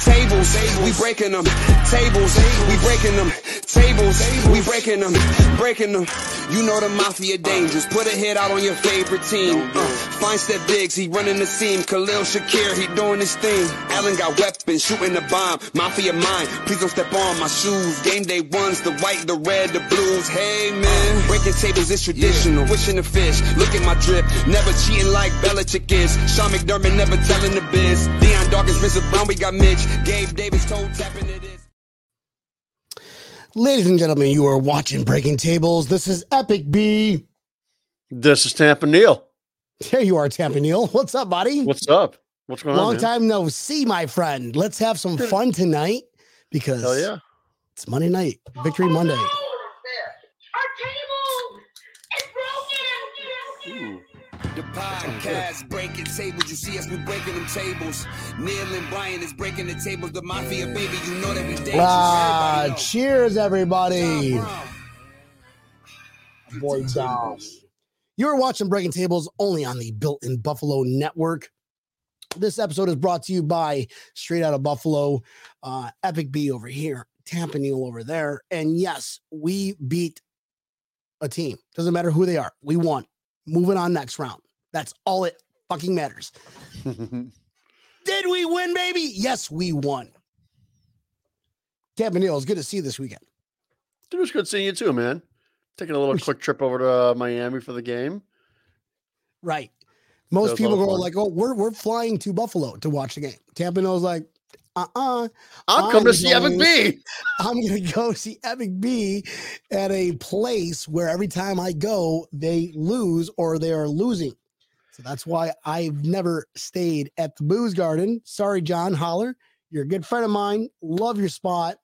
tables, we breaking them tables, we breaking them tables, we breaking them, breaking them. You know the mafia dangerous. Put a hit out on your favorite team. Uh, fine step Diggs, he running the seam. Khalil Shakir, he doing his thing. Allen got weapons, shooting the bomb. Mafia mine, please don't step on my shoes. Game day ones, the white, the red, the blues. Hey man, breaking tables is traditional. Wishing the fish, look at my drip. Never cheating like Belichick is. Sean McDermott never telling the biz. Dion Dawkins, Vincent Brown, we got Mitch. Gabe Davis, toe tapping it is. Ladies and gentlemen, you are watching Breaking Tables. This is Epic B. This is Tampa Neil. There you are, Tampa Neil. What's up, buddy? What's up? What's going on? Long time no see, my friend. Let's have some fun tonight because Hell yeah. it's Monday night, Victory Monday. The podcast breaking tables. You see us, we breaking them tables. Neil and Brian is breaking the tables. The mafia, baby, you know that we dangerous. Ah, Everybody cheers, everybody. Boy, down. You are watching Breaking Tables only on the Built in Buffalo Network. This episode is brought to you by Straight Out of Buffalo, uh, Epic B over here, Tampa Neil over there. And yes, we beat a team. Doesn't matter who they are. We won. Moving on next round. That's all it fucking matters. Did we win, baby? Yes, we won. Neil, it's good to see you this weekend. Dude, it was good seeing you too, man. Taking a little quick trip over to uh, Miami for the game. Right. Most people go fun. like, "Oh, we're we're flying to Buffalo to watch the game." Tampa knows like, "Uh, uh I'm I'm coming to see Epic B. I'm gonna go see Epic B at a place where every time I go, they lose or they are losing." So that's why I've never stayed at the Booze Garden. Sorry, John Holler, you're a good friend of mine. Love your spot,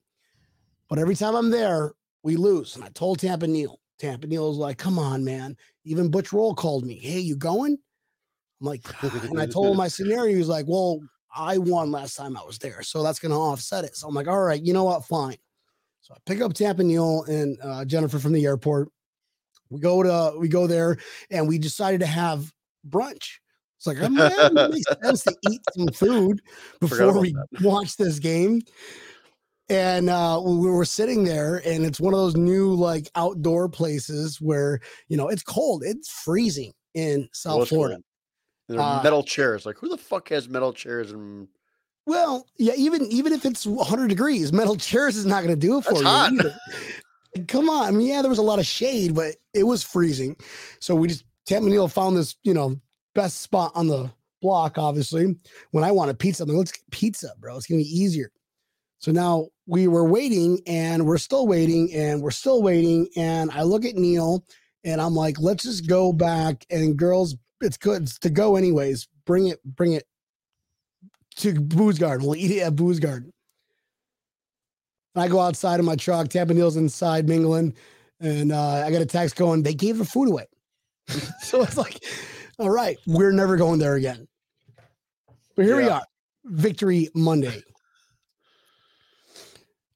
but every time I'm there, we lose. And I told Tampa Neil. Tampa Neil was like, "Come on, man." Even Butch Rolle called me. Hey, you going? I'm like, and I told him my scenario. He was like, well, I won last time I was there, so that's going to offset it. So I'm like, all right, you know what? Fine. So I pick up Tampa Neil and uh, Jennifer from the airport. We go to we go there, and we decided to have brunch. It's like, I'm man, it makes sense to eat some food before we watch this game. And uh, we were sitting there, and it's one of those new like outdoor places where you know it's cold, it's freezing in South was Florida. cool. And there are Uh, metal chairs. Like, who the fuck has metal chairs? And Well, yeah, even even if it's 100 degrees, metal chairs is not going to do it for That's you. Come on, I mean, yeah, there was a lot of shade, but it was freezing. So we just Tampa found this, you know, best spot on the block. Obviously, when I wanted pizza, I'm like, let's get pizza, bro. It's gonna be easier. So now we were waiting, and we're still waiting, and we're still waiting. And I look at Neil, and I'm like, let's just go back. And girls, it's good it's to go anyways. Bring it, bring it to Booze Garden. We'll eat it at Booze Garden. I go outside of my truck. Tampa Neil's inside mingling, and uh, I got a text going. They gave the food away, so it's like, all right, we're never going there again. But here we are, Victory Monday.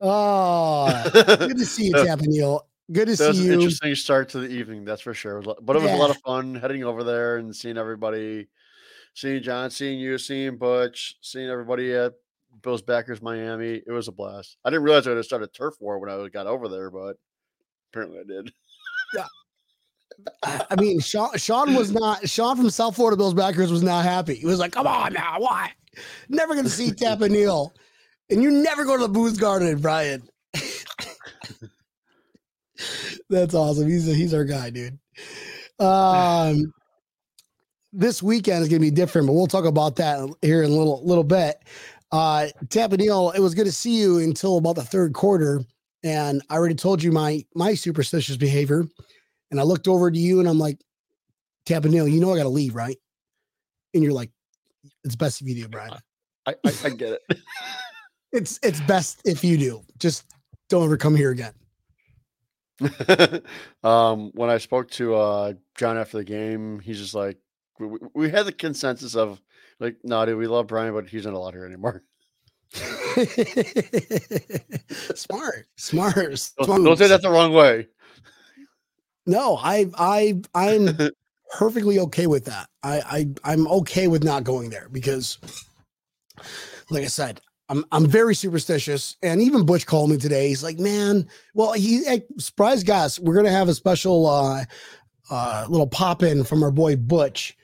Oh, good to see you, Neil. Good to was see an you. interesting start to the evening, that's for sure. It was lo- But it was a lot of fun heading over there and seeing everybody, seeing John, seeing you, seeing Butch, seeing everybody at Bill's Backers Miami. It was a blast. I didn't realize I would have started turf war when I got over there, but apparently I did. I mean, Sean, Sean was not Sean from South Florida Bills backers was not happy. He was like, "Come on now, why? Never going to see Tampa Neil, and you never go to the Booze Garden, Brian." That's awesome. He's he's our guy, dude. Um, this weekend is going to be different, but we'll talk about that here in a little little bit. Uh, Neil, it was good to see you until about the third quarter, and I already told you my my superstitious behavior. And I looked over to you and I'm like, Tampa Neil, you know I gotta leave, right? And you're like, it's best if you do, Brian. I, I, I get it. It's it's best if you do. Just don't ever come here again. um, when I spoke to uh, John after the game, he's just like, we, we- had the consensus of like, no, dude, we love Brian, but he's not allowed here anymore. smart, smart. Don't, smart. don't say that the wrong way. No, I, I, I'm perfectly okay with that. I, I, I'm okay with not going there because, like I said, I'm, I'm very superstitious. And even Butch called me today. He's like, "Man, well, he hey, surprise guys, we're gonna have a special, uh, uh, little pop in from our boy Butch.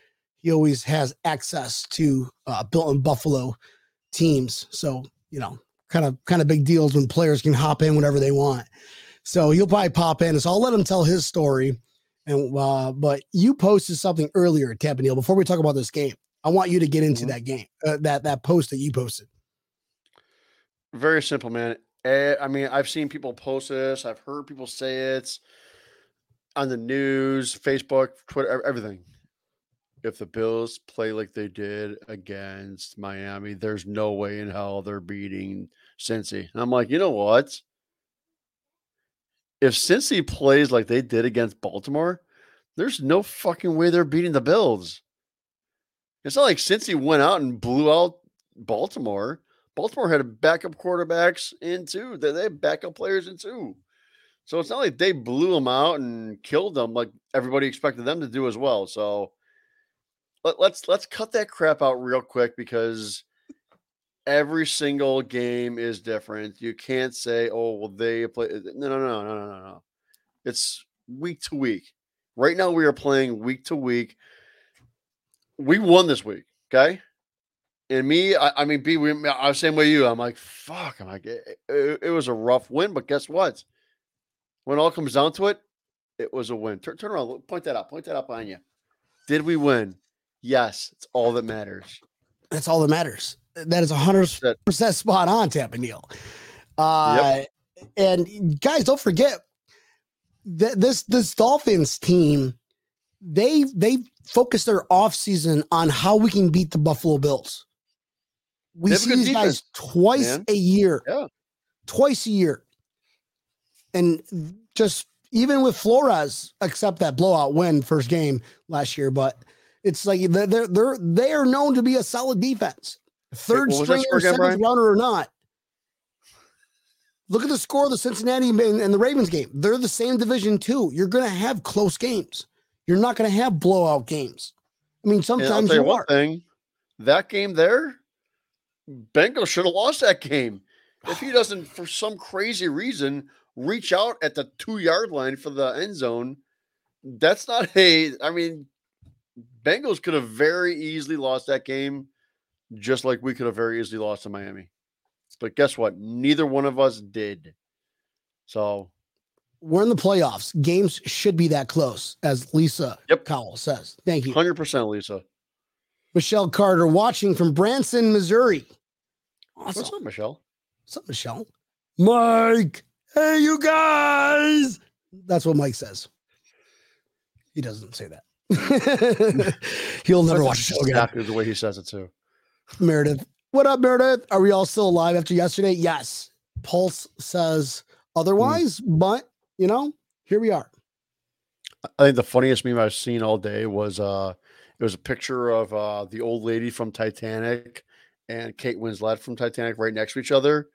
He always has access to uh, Built in Buffalo teams, so you know, kind of, kind of big deals when players can hop in whenever they want." So he'll probably pop in. So I'll let him tell his story. And uh, but you posted something earlier, Tampa Neil, before we talk about this game. I want you to get into Mhm. that game, uh, that that post that you posted. Very simple, man. I mean, I've seen people post this. I've heard people say it on the news, Facebook, Twitter, everything. If the Bills play like they did against Miami, there's no way in hell they're beating Cincy. And I'm like, you know what? If Cincy plays like they did against Baltimore, there's no fucking way they're beating the Bills. It's not like Cincy went out and blew out Baltimore. Baltimore had backup quarterbacks in too. They, had backup players in too. So it's not like they blew them out and killed them like everybody expected them to do as well. So let, let's let's cut that crap out real quick because every single game is different. You can't say, "Oh, well, they play." Uh, no, no, no, no, no, no, no. It's week to week. Right now, we are playing week to week. We won this week, okay? And me, I, I mean, B, we, I was same way you. I'm like, fuck. I'm like, it, it- it was a rough win, but guess what? When all comes down to it, it was a win. Turn, turn around, point that out, point that out behind you. Did we win? Yes, it's all that matters. That's all that matters. That is 100% spot on, Tampa Neil. Uh, And guys, don't forget that this this Dolphins team, they they focus their offseason on how we can beat the Buffalo Bills. We They have a see these guys twice man. a year. Yeah. Twice a year. And just even with Flores, except that blowout win first game last year, but it's like they're they're they're, they are known to be a solid defense. Third that stringer, again, seventh Brian? rounder or not. Look at the score of the Cincinnati and, the Ravens game. They're the same division too. You're going to have close games. You're not going to have blowout games. I mean, sometimes you one are. thing: that game there, Bengals should have lost that game. If he doesn't, for some crazy reason, reach out at the two yard line for the end zone, that's not a. I mean, Bengals could have very easily lost that game, just like we could have very easily lost to Miami. But guess what? Neither one of us did. So We're in the playoffs. Games should be that close, as Lisa Yep. Cowell says. Thank you. hundred percent, Lisa. Michelle Carter watching from Branson, Missouri. Awesome. What's up, Michelle? What's up, Michelle? Mike. Hey, you guys. That's what Mike says. He doesn't say that. He'll never That's watch the show again. Exactly the way he says it too. Meredith. What up, Meredith? Are we all still alive after yesterday? Yes. Pulse says otherwise, but you know, here we are. I think the funniest meme I've seen all day was uh it was a picture of uh the old lady from Titanic and Kate Winslet from Titanic right next to each other.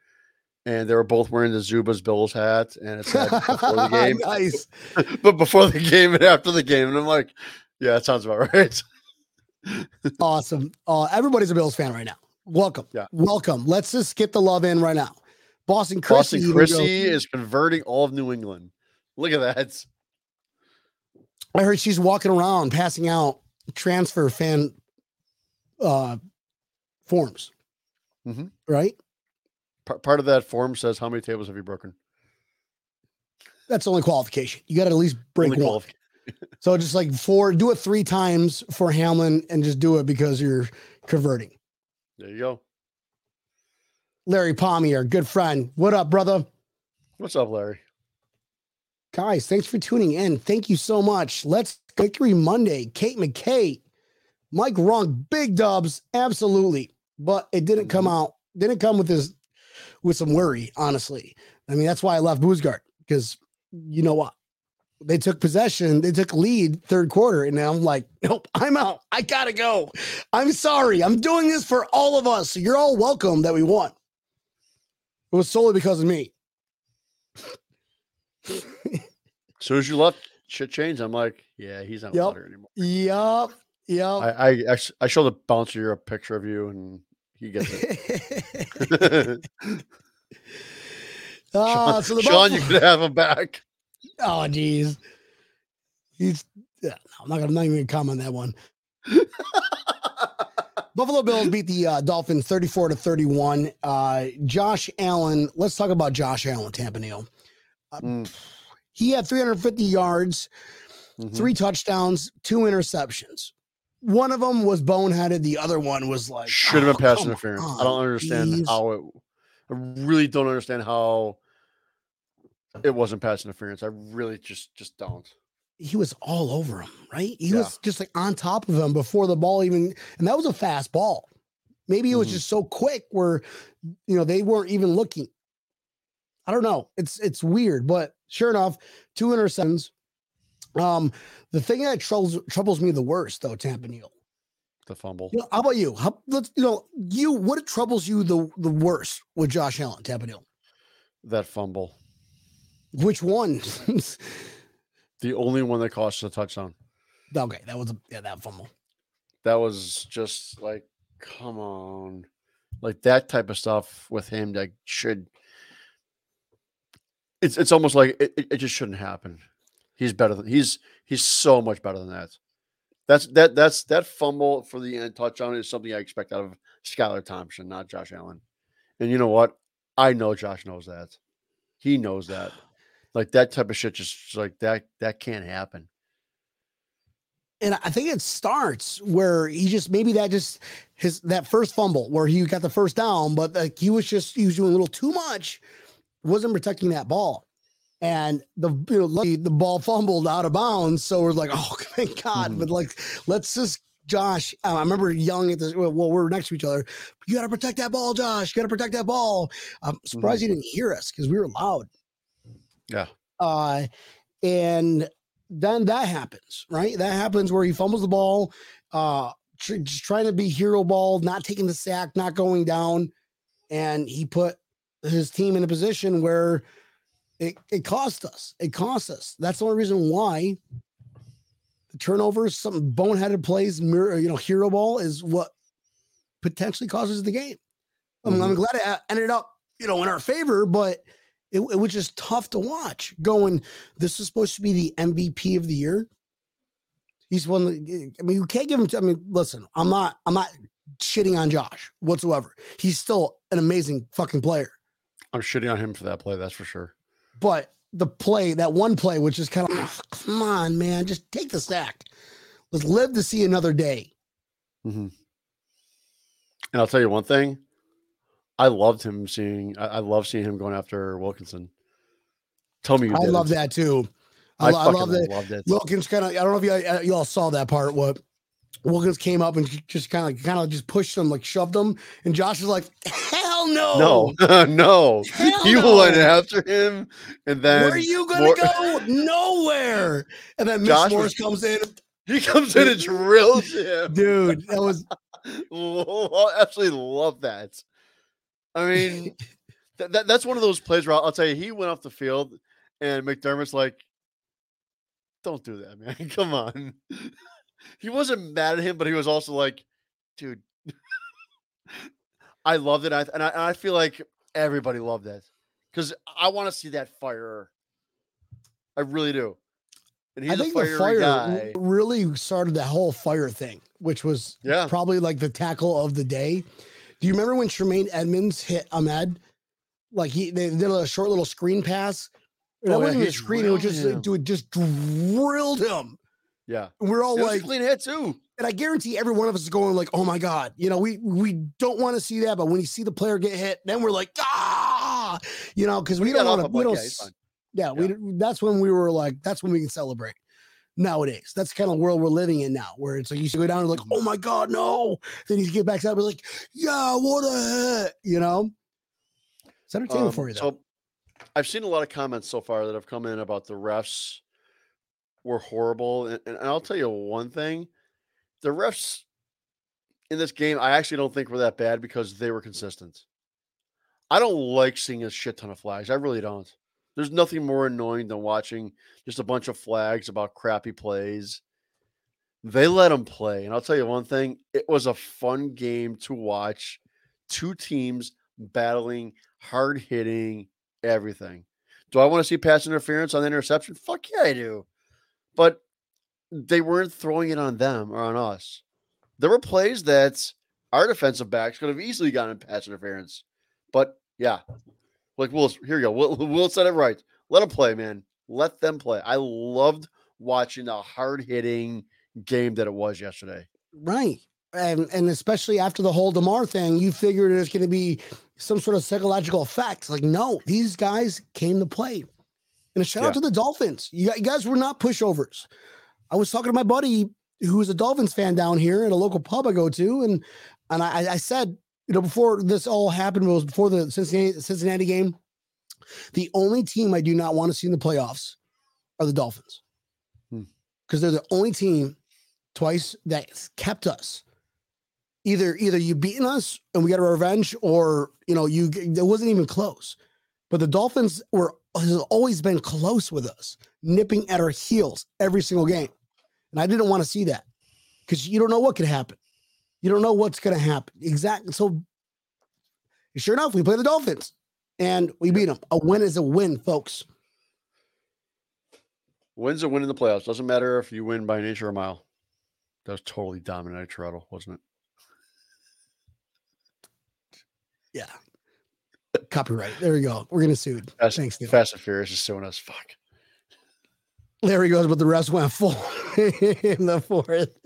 And they were both wearing the Zubaz Bills hat and it's before the game. nice. but before the game and after the game. And I'm like, yeah, that sounds about right. Awesome. Uh, everybody's a Bills fan right now. Welcome. Yeah. Welcome. Let's just get the love in right now. Boston Chrissy. Boston Chrissy goes- is converting all of New England. Look at that. I heard she's walking around passing out transfer fan uh forms. Mhm. Right? P- part of that form says how many tables have you broken? That's the only qualification. You got to at least break Only one. So just like four, do it three times for Hamlin and just do it because you're converting. There you go. Larry Palmier, good friend. What up, brother? What's up, Larry? Guys, thanks for tuning in. Thank you so much. Let's Victory Monday. Kate McKay, Mike Runk, big dubs, absolutely. But it didn't come out, didn't come with this with some worry, honestly. I mean, that's why I left Booze Garden because you know what? They took possession, they took lead third quarter, and I'm like, nope, I'm out. I gotta go. I'm sorry. I'm doing this for all of us. You're all welcome that we won. It was solely because of me. As soon as you left, shit changed. I'm like, yeah, he's not Yep. here anymore. Yep. Yep. I, I I showed the bouncer a picture of you, and he gets it. Ah, Sean, so the Sean, you could have him back. Oh, geez. He's. No, I'm not gonna. I'm not even gonna comment on that one. Buffalo Bills beat the uh, Dolphins 34 to 31. Uh, Josh Allen. Let's talk about Josh Allen, Tampa Neal. Uh, Mm. He had 350 yards, Mhm. three touchdowns, two interceptions. One of them was boneheaded. The other one was like Should have "Oh, been pass interference. I don't understand please." how it. I really don't understand how it wasn't pass interference. I really just just don't. he was all over him, right? He Yeah. was just like on top of him before the ball even, and that was a fast ball. Maybe it was Mhm. just so quick where, you know, they weren't even looking. I don't know. It's it's weird, but sure enough, two interceptions. Um, the thing that troubles troubles me the worst though, Tampa Neal. The fumble. You know, how about you? How let's you know you what troubles you the the worst with Josh Allen, Tampa Neal? That fumble. Which one? The only one that cost a touchdown. okay, that was a, yeah that fumble. That was just like, come on. Like that type of stuff with him that should it's it's almost like it, it- it just shouldn't happen. He's better than he's he's so much better than that. That's that that's that fumble for the end touchdown is something I expect out of Skylar Thompson, not Josh Allen. And you know what? I know Josh knows that. He knows that. Like that type of shit just like that that can't happen. and I think it starts where he just maybe that just his that first fumble where he got the first down, but like he was just he was doing a little too much, wasn't protecting that ball, and the you know lucky the ball fumbled out of bounds. So we're like, oh thank God! Mhm. But like, let's just Josh. I remember yelling at this. Well, we we're next to each other. You got to protect that ball, Josh. You got to protect that ball. I'm surprised he didn't hear us because we were loud. Yeah. Uh, and then that happens, right? That happens where he fumbles the ball, uh, tr- just trying to be hero ball, not taking the sack, not going down, and he put his team in a position where it it cost us. It cost us. That's the only reason why the turnovers, some boneheaded plays, mirror, you know, hero ball is what potentially causes the game. I mean, I'm Mhm. glad it uh, ended up, you know, in our favor, but it, it was just tough to watch. Going, this is supposed to be the MVP of the year. He's one. I mean, you can't give him. I mean, listen, I'm not. I'm not shitting on Josh whatsoever. He's still an amazing fucking player. I'm shitting on him for that play, that's for sure. But the play, that one play, which is kind of, "Ugh, come on, man, just take the sack. Let's live to see another day. Mhm. And I'll tell you one thing. I loved him seeing. I, I love seeing him going after Wilkinson. Tell me you I didn't. love that too. I, I, I love that. loved it. Wilkins kind of. I don't know if you, uh, you all saw that part. What Wilkins came up and just kind of, kind of just pushed him, like shoved him, and Josh was like, "Hell no, no, no. Hell He went after him, and then Where are you gonna Mor- go? Nowhere." And then Josh Morris comes in, He comes in and drills him. dude. That was absolutely love that. I mean, that, that that's one of those plays where I'll, I'll tell you, he went off the field, and McDermott's like, "Don't do that, man. Come on." he wasn't mad at him, but he was also like, "Dude, I loved it, I, and I and I feel like everybody loved that because I want to see that fire. I really do. And he's I think the fire guy. really started that whole fire thing, which was Yeah. probably like the tackle of the day. Do you remember when Tremaine Edmunds hit Ahmed? Like he they did a short little screen pass. That Oh, yeah, wasn't a screen, it was just him. dude just drilled him. Yeah, we're all like, clean hit too. and I guarantee every one of us is going like, oh my God, you know, we we don't want to see that, but when you see the player get hit, then we're like, ah, you know, because we He don't want to, we don't, yeah, he's yeah, we that's when we were like, that's when we can celebrate. Nowadays, that's the kind of world we're living in now, where it's like you should go down and like, oh my god, no. Then you get back up, and like, yeah, what a hit, you know. It's entertainment Um, for you though. So I've seen a lot of comments so far that have come in about the refs were horrible, and, and I'll tell you one thing: the refs in this game, I actually don't think were that bad because they were consistent. I don't like seeing a shit ton of flags. I really don't. There's nothing more annoying than watching just a bunch of flags about crappy plays. They let them play. And I'll tell you one thing it was a fun game to watch. Two teams battling, hard hitting, everything. Do I want to see pass interference on the interception? Fuck yeah, I do. But they weren't throwing it on them or on us. There were plays that our defensive backs could have easily gotten pass interference. But yeah, like Will, here you go. Will, Will said it right. Let them play, man. Let them play. I loved watching the hard hitting game that it was yesterday. Right. And and especially after the whole Damar thing, you figured there's going to be some sort of psychological effect. Like, no, these guys came to play. And a shout yeah. out to the Dolphins. You, you guys were not pushovers. I was talking to my buddy who is a Dolphins fan down here at a local pub I go to, and and I, I said, you know, before this all happened, was before the Cincinnati, Cincinnati game. The only team I do not want to see in the playoffs are the Dolphins, because hmm. they're the only team twice that kept us. Either either you beaten us and we got a revenge, or you know you it wasn't even close. But the Dolphins were has always been close with us, nipping at our heels every single game. And I didn't want to see that because you don't know what could happen. You don't know what's going to happen. Exactly. So, sure enough, we play the Dolphins and we beat them. A win is a win, folks. Wins a win in the playoffs. Doesn't matter if you win by an inch or a mile. That was totally Dominic Toretto, wasn't it? Yeah. Copyright. There we go. We're gonna sue. Fast, Thanks, Neil. Fast and Furious is suing us. Fuck. There he goes, but the rest went full in the fourth.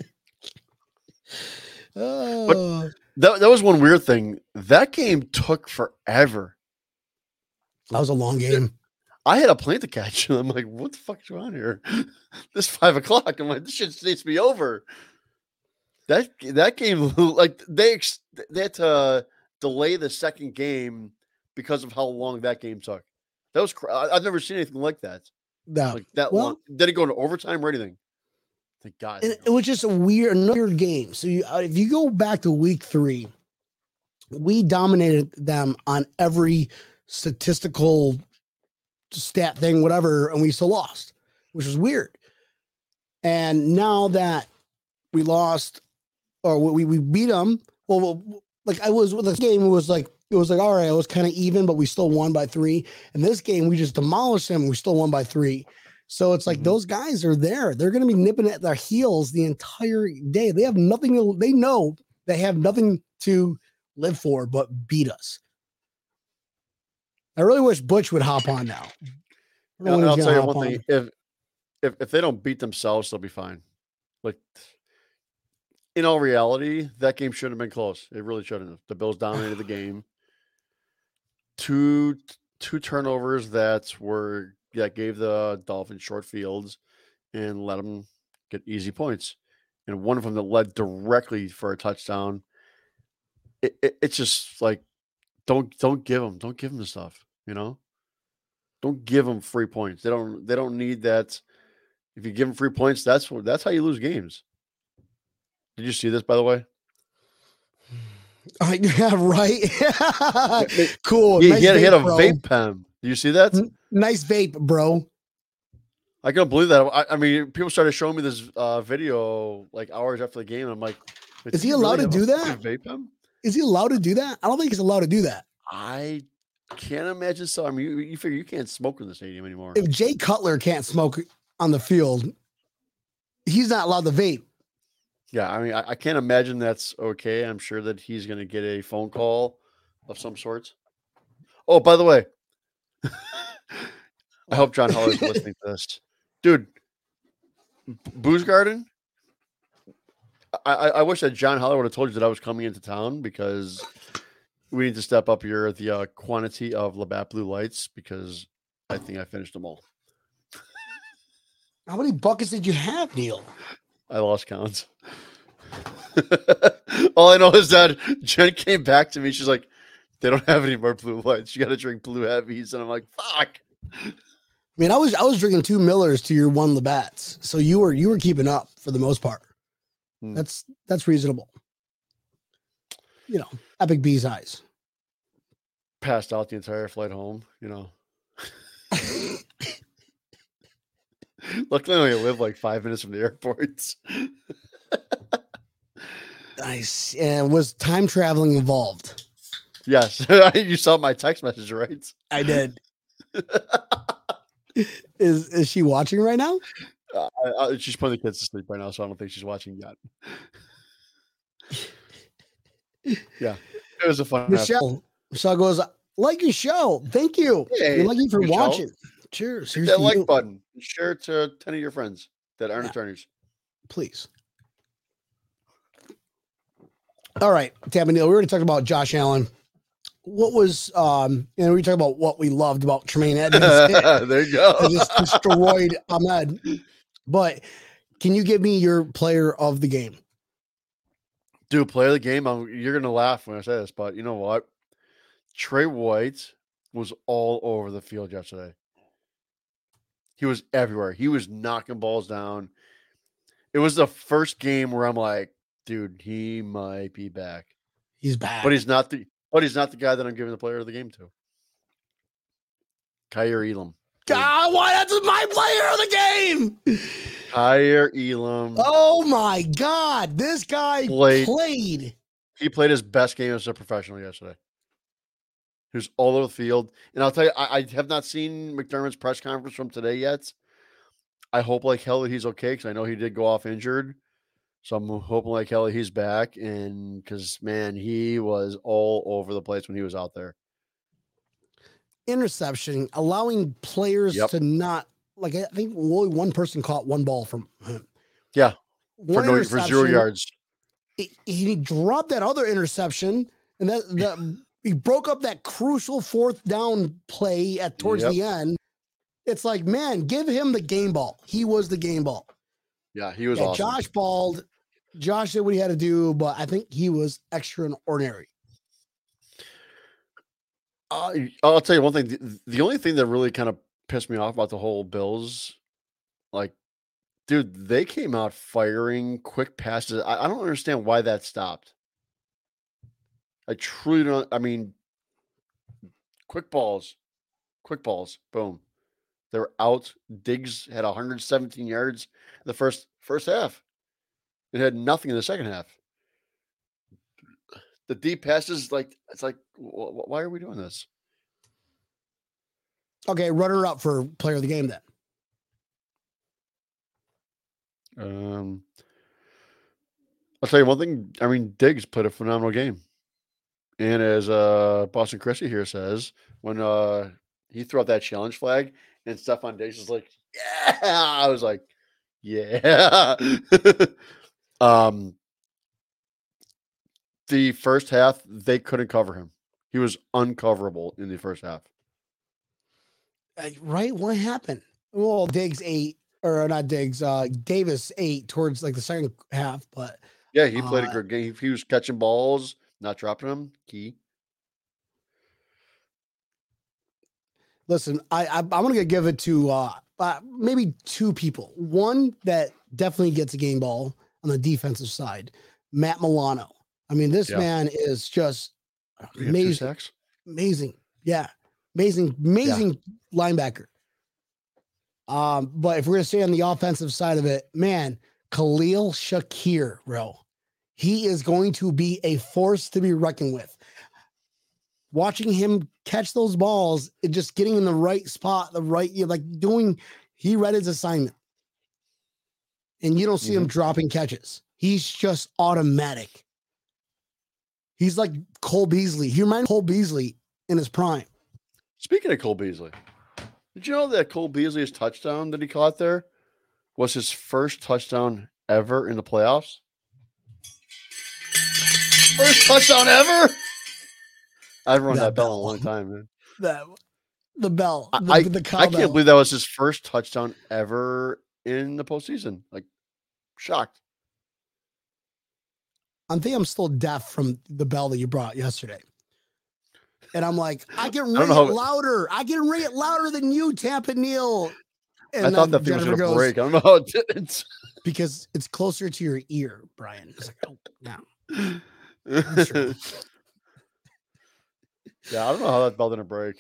Oh. But that, that was one weird thing. That game took forever. That was a long game. I had a plane to catch, and I'm like, "What the fuck is going on here?" this five o'clock. I'm like, "This shit needs to be over." That that game, like they they had to delay the second game because of how long that game took. That was I've never seen anything like that. No, like that well, long. Did it go into overtime or anything? Thank God. It, it was just a weird, another game. So you, uh, if you go back to week three, we dominated them on every statistical stat thing, whatever, and we still lost, which was weird. And now that we lost, or we we beat them, well, like I was with this game it was like it was like all right, it was kind of even, but we still won by three. And this game, we just demolished them. We still won by three. So it's like mm-hmm. those guys are there. They're going to be nipping at their heels the entire day. They have nothing. To, they know they have nothing to live for but beat us. I really wish Butch would hop on now. I'll, I'll tell you one on. thing: if if if they don't beat themselves, they'll be fine. Like in all reality, that game shouldn't have been close. It really shouldn't have. The Bills dominated the game. Two two turnovers that were that gave the Dolphins short fields and let them get easy points, and one of them that led directly for a touchdown. It, it, it's just like don't don't give them don't give them the stuff. You know, don't give them free points. They don't they don't need that. If you give them free points, that's what that's how you lose games. Did you see this, by the way? Uh, yeah, right. cool. Yeah, nice he had, vape, he had a bro. vape pen. Do you see that? N- nice vape, bro. I can't believe that. I, I mean, people started showing me this uh, video like hours after the game. I'm like, is he allowed really to do that? Vape pen? Is he allowed to do that? I don't think he's allowed to do that. I can't imagine so. I mean, you, you figure you can't smoke in the stadium anymore. If Jay Cutler can't smoke on the field, he's not allowed to vape. Yeah, I mean, I, I can't imagine that's okay. I'm sure that he's going to get a phone call of some sorts. Oh, by the way, I hope John Holler is listening to this, dude. Booze Garden. I, I wish that John Holler would have told you that I was coming into town because we need to step up here the uh, quantity of Labatt Blue Lights because I think I finished them all. How many buckets did you have, Neil? I lost counts. All I know is that Jen came back to me. She's like, they don't have any more blue lights. You got to drink blue heavies. And I'm like, fuck. I mean, I was I was drinking two Millers to your one Labatt's, so you were you were keeping up for the most part. Hmm. That's that's reasonable. You know, epic bee's eyes. Passed out the entire flight home, you know. Luckily, I only live like five minutes from the airports. Nice. And was time traveling involved? Yes, you saw my text message, right? I did. is is she watching right now? Uh, I, I, she's putting the kids to sleep right now, so I don't think she's watching yet. yeah, it was a fun. Michelle. Michelle goes, like your show. Thank you. Hey, You're lucky for Michelle. watching. Cheers. Hit Here's that like you. button. Share it to ten of your friends that aren't Yeah. attorneys. Please. All right, Tab and We already talked about Josh Allen. What was um and we talk about what we loved about Tremaine Edmunds. There you go. just destroyed Ahmed. But can you give me your player of the game? Dude, play of the game. I'm, you're gonna laugh when I say this, but you know what? Tre White was all over the field yesterday. He was everywhere. He was knocking balls down. It was the first game where I'm like, dude, he might be back. He's back. But he's not the but he's not the guy that I'm giving the player of the game to. Kaiir Elam. God, ah, why that's my player of the game. Kaiir Elam. Oh my god, this guy Played- played. he played his best game as a professional yesterday. He was all over the field. And I'll tell you, I, I have not seen McDermott's press conference from today yet. I hope like hell that he's okay because I know he did go off injured. So I'm hoping like hell that he's back. And because, man, he was all over the place when he was out there. interception, allowing players Yep. to not like. I think only one person caught one ball from him. Yeah, For, no, for zero yards. He, he dropped that other interception, and that that he broke up that crucial fourth down play at towards Yep. the end. It's like, man, give him the game ball. He was the game ball. Yeah, he was Yeah, awesome. Josh balled. Josh did what he had to do, but I think he was extraordinary. Uh, I'll tell you one thing. The, the only thing that really kind of pissed me off about the whole Bills, like, dude, they came out firing quick passes. I, I don't understand why that stopped. I truly don't. I mean, quick balls, quick balls, boom. They're out. Diggs had 117 yards the first first half. It had nothing in the second half. The deep passes, like it's like, wh- wh- why are we doing this? Okay, runner up for player of the game then. Um, I'll tell you one thing. I mean, Diggs played a phenomenal game, and as uh Boston Christie here says, when uh he threw out that challenge flag, and Stefon Diggs was like, "Yeah," I was like, "Yeah." um, the first half they couldn't cover him. He was uncoverable in the first half. Uh, right? What happened? Well, Diggs eight or not Diggs, uh Davis eight towards like the second half, but Yeah, he played a Uh, good game. He was catching balls, not dropping them. Key. listen, I, I I'm gonna give it to uh, uh maybe two people. One that definitely gets a game ball on the defensive side, Matt Milano. I mean, this Yeah. man is just He had two amazing, amazing. Yeah, amazing, amazing linebacker. Um, but if we're gonna stay on the offensive side of it, man, Khalil Shakir, bro, he is going to be a force to be reckoned with. Watching him catch those balls, and just getting in the right spot, the right, you know, like doing, he read his assignment. And you don't see him mm-hmm. dropping catches. He's just automatic. He's like Cole Beasley. He reminds Cole Beasley in his prime. Speaking of Cole Beasley, did you know that Cole Beasley's touchdown that he caught there was his first touchdown ever in the playoffs? First touchdown ever. I haven't run That that bell in a long time, man. The, the bell, I- the, I- the I can't believe that was his first touchdown ever in the postseason. Like, shocked. I think I'm still deaf from the bell that you brought yesterday. And I'm like, I can I ring don't it louder. I can ring it louder than you, Tampa Neil. And I thought that thing was gonna break. I don't know how it did. because it's closer to your ear, Brian. It's like, oh, yeah. Yeah, I don't know how that bell didn't break.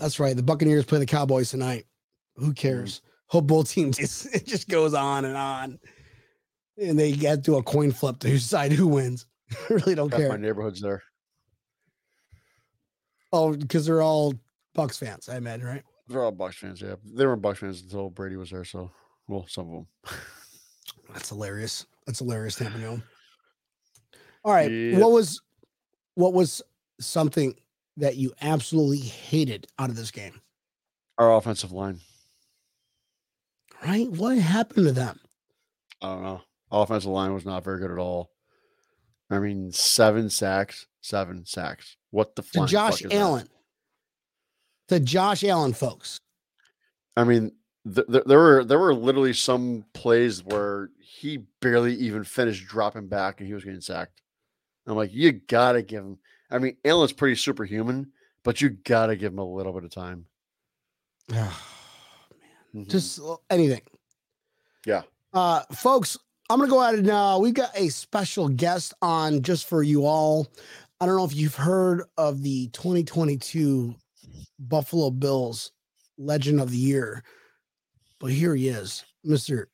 That's right. The Buccaneers play the Cowboys tonight. Mm-hmm. Who cares? Hope both teams. It just goes on and on, and they get to a coin flip to decide who wins. I really don't Half my neighborhood's there. Oh, because they're all Bucks fans. I imagine, right? They're all Bucks fans. Yeah, they weren't Bucks fans until Brady was there. So, well, some of them. That's hilarious. That's hilarious, Tampa. All right. Yep. What was what was something that you absolutely hated out of this game? Our offensive line. Right? What happened to them? I don't know. Offensive line was not very good at all. I mean, seven sacks, seven sacks. What the To Josh is that? Allen. To Josh Allen, folks. I mean, th- th- there were there were literally some plays where he barely even finished dropping back and he was getting sacked. I'm like, you gotta give him. I mean, Allen's pretty superhuman, but you gotta give him a little bit of time. Mhm. Just uh, anything. Yeah. Uh, folks, I'm going to go ahead and uh, we've got a special guest on just for you all. I don't know if you've heard of the 2022 Buffalo Bills Legend of the Year, but here he is, Mr.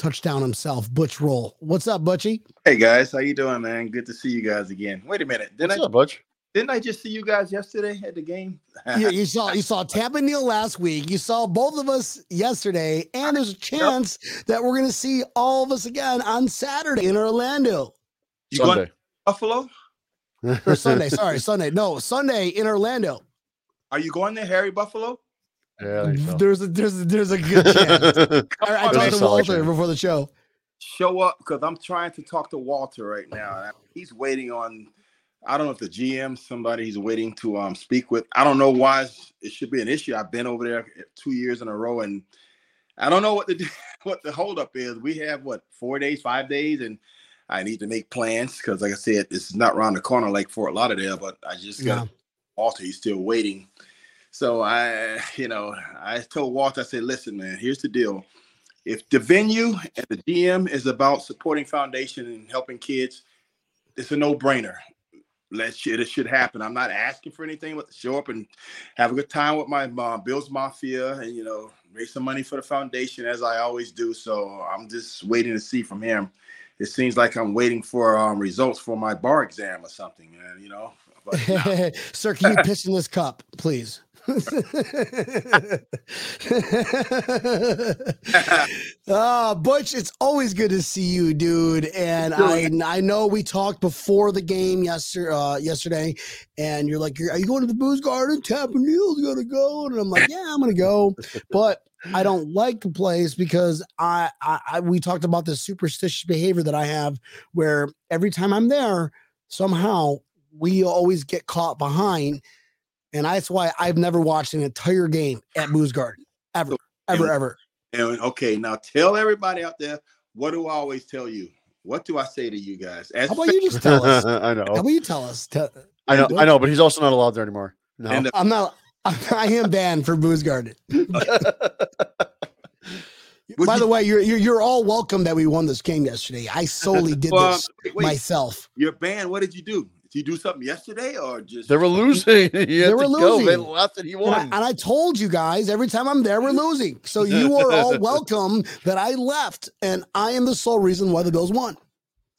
Touchdown himself, Butch Rolle. What's up, Butchie? Hey guys, how you doing, man? Good to see you guys again. Wait a minute, didn't What's I up, Butch? didn't I just see you guys yesterday at the game? You, you saw you saw Tampa Neal last week. You saw both of us yesterday, and there's a chance that we're going to see all of us again on Saturday in Orlando. you going Sunday. to Buffalo? or Sunday. Sorry, Sunday. No, Sunday in Orlando. Are you going there, Harry Buffalo? Yeah, I. There's a there's a, there's a good chance. I, I talked to Walter chance. before the show. Show up because I'm trying to talk to Walter right now. He's waiting on. I don't know if the GM, somebody he's waiting to um speak with. I don't know why it should be an issue. I've been over there two years in a row, and I don't know what the what the holdup is. We have what four days, five days, and I need to make plans because, like I said, this is not around the corner like Fort Lauderdale. But I just got Yeah. Walter. He's still waiting. So I, you know, I told Walt, I said, listen, man, here's the deal. If the venue and the DM is about supporting foundation and helping kids, it's a no-brainer. Let's shit, it should happen. I'm not asking for anything but to show up and have a good time with my mom, Bill's Mafia, and you know, raise some money for the foundation as I always do. So I'm just waiting to see from him. It seems like I'm waiting for um, results for my bar exam or something, man. You know, but nah. Sir, can you piss in this cup, please? Uh, Butch, it's always good to see you, dude. And I I know we talked before the game yesterday, uh, yesterday, and you're like, "Are you going to the booze garden? Tampa Neal's gonna go," and I'm like, "Yeah, I'm gonna go," but I don't like the place because I, I, I we talked about this superstitious behavior that I have, where every time I'm there, somehow we always get caught behind, and that's why I've never watched an entire game at Booze Garden ever, ever, ever. And okay, now tell everybody out there what do I always tell you? What do I say to you guys? As How about you just tell us? I know. How about you tell us? Tell- I know. I know, but he's also not allowed there anymore. No. And the- I'm not. I am banned for Booze Garden. By you- the way, you're, you're you're all welcome that we won this game yesterday. I solely did Well, this wait, myself. your band, what did you do? Did you do something yesterday or just they were losing. He had were to go. They losing. left and he And I, won. and I told you guys every time I'm there, we're losing. So you are all welcome that I left, and I am the sole reason why the Bills won.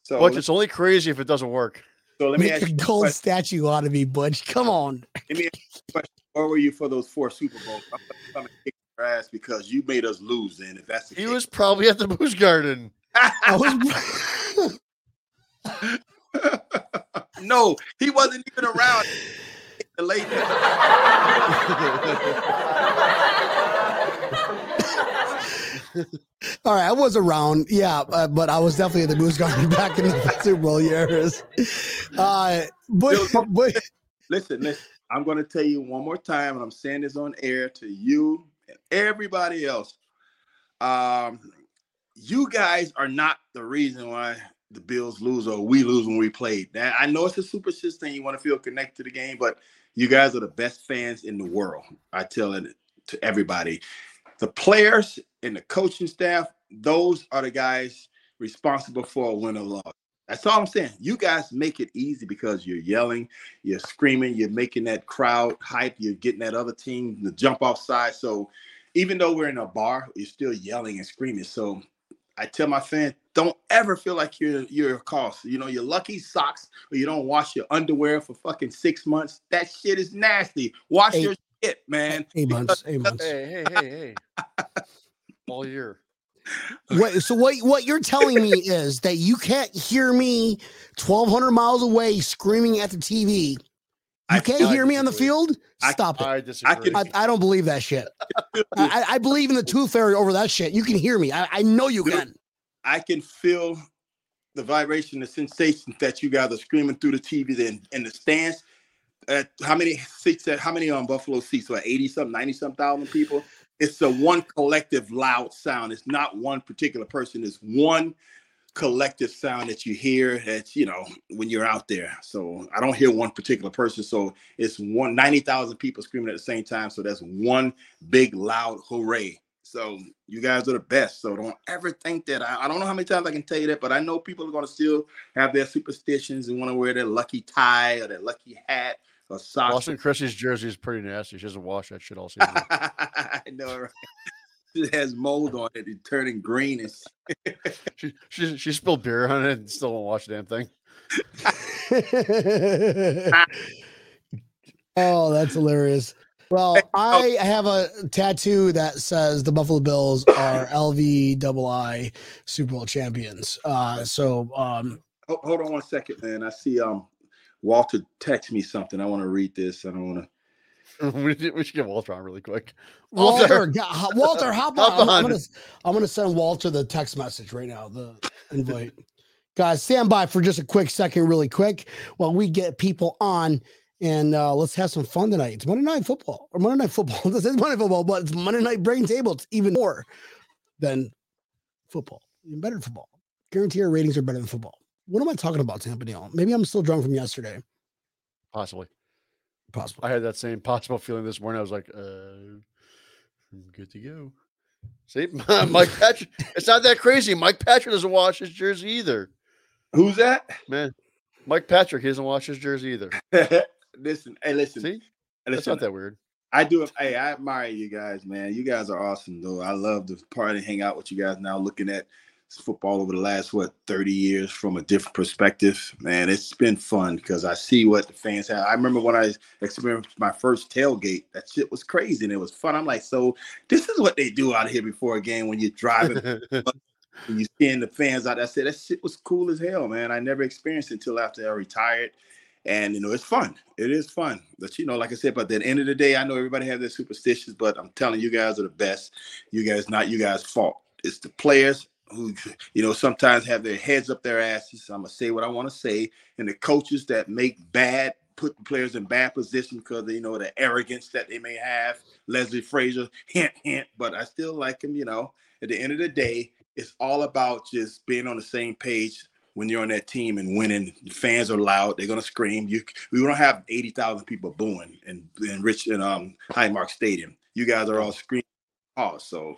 So, Butch, it's only crazy if it doesn't work. so let me Make ask a you gold question. statue out of me, Butch. Come on. Let me ask you a question. Where were you for those four Super Bowls? I'm gonna kick your ass because you made us lose. Then, if that's the He case, was probably at the booze garden. I was. no, he wasn't even around. The late All right, I was around, yeah, uh, but I was definitely at the Moose Garden back in the Super Bowl years. Uh, but, but listen, listen. I'm going to tell you one more time, and I'm saying this on air to you and everybody else. Um, you guys are not the reason why the Bills lose or we lose when we played. That I know it's a superstitious thing. You want to feel connected to the game, but you guys are the best fans in the world. I tell it to everybody. The players and the coaching staff, those are the guys responsible for a win or loss. That's all I'm saying. You guys make it easy because you're yelling, you're screaming, you're making that crowd hype, you're getting that other team to jump off side. So even though we're in a bar, you're still yelling and screaming. So I tell my fans, don't ever feel like you're you're a cost. You know, your lucky socks or you don't wash your underwear for fucking six months. That shit is nasty. Wash Eight- your shit, man. Eight months. Eight months. Hey, hey, hey, hey. All year. What, so what what you're telling me is that you can't hear me 1200 miles away screaming at the TV. You I can't I hear me on the disagree. field? I- Stop it. I disagree. I, I don't believe that shit. I, I believe in the tooth fairy over that shit. You can hear me. I, I know you can. I can feel the vibration, the sensation that you guys are screaming through the TV in, in the stands. At uh, how many seats? At uh, how many on Buffalo seats? What eighty some, ninety some thousand people? It's a one collective loud sound. It's not one particular person. It's one collective sound that you hear. That's you know when you're out there. So I don't hear one particular person. So it's one ninety thousand people screaming at the same time. So that's one big loud hooray. So you guys are the best. So don't ever think that I, I don't know how many times I can tell you that, but I know people are gonna still have their superstitions and want to wear their lucky tie or their lucky hat or socks. Boston Christie's jersey is pretty nasty. She doesn't wash that shit all season. I know, right? It has mold on it and turning green. And she, she she spilled beer on it and still won't wash the damn thing. oh, that's hilarious. Well, I have a tattoo that says the Buffalo Bills are LV Super Bowl champions. Uh, so um, Ho- hold on one second, man. I see um Walter text me something. I want to read this. I don't want to. we, should- we should get Walter on really quick. Walter, g- Walter, hop on. Hop I'm, I'm on. gonna, I'm gonna send Walter the text message right now. The invite. Guys, stand by for just a quick second, really quick, while we get people on and uh, let's have some fun tonight. It's Monday Night Football or Monday Night Football. This is Monday Football, but it's Monday Night Brain Table. It's even more than football, even better than football. Guarantee our ratings are better than football. What am I talking about, Tampa Neil? Maybe I'm still drunk from yesterday. Possibly. Possible. I had that same possible feeling this morning. I was like, uh, I'm good to go. See, Mike Patrick. It's not that crazy. Mike Patrick doesn't wash his jersey either. Who's that? Man, Mike Patrick he doesn't wash his jersey either. listen, hey, listen, See, that's not that weird. I do. Hey, I admire you guys, man. You guys are awesome, though. I love to party, and hang out with you guys. Now looking at football over the last what 30 years from a different perspective, man. It's been fun because I see what the fans have. I remember when I experienced my first tailgate. That shit was crazy and it was fun. I'm like, so this is what they do out here before a game when you're driving and you seeing the fans out. I said that shit was cool as hell, man. I never experienced it until after I retired. And you know, it's fun. It is fun. But you know, like I said, but at the end of the day, I know everybody has their superstitions, but I'm telling you, guys are the best. You guys, not you guys' fault. It's the players who, you know, sometimes have their heads up their asses. I'm gonna say what I want to say, and the coaches that make bad put the players in bad position because you know the arrogance that they may have. Leslie Frazier, hint, hint. But I still like him. You know, at the end of the day, it's all about just being on the same page when you're on that team and winning. Fans are loud; they're gonna scream. You, we don't have eighty thousand people booing in in Rich in um Highmark Stadium. You guys are all screaming. Oh, so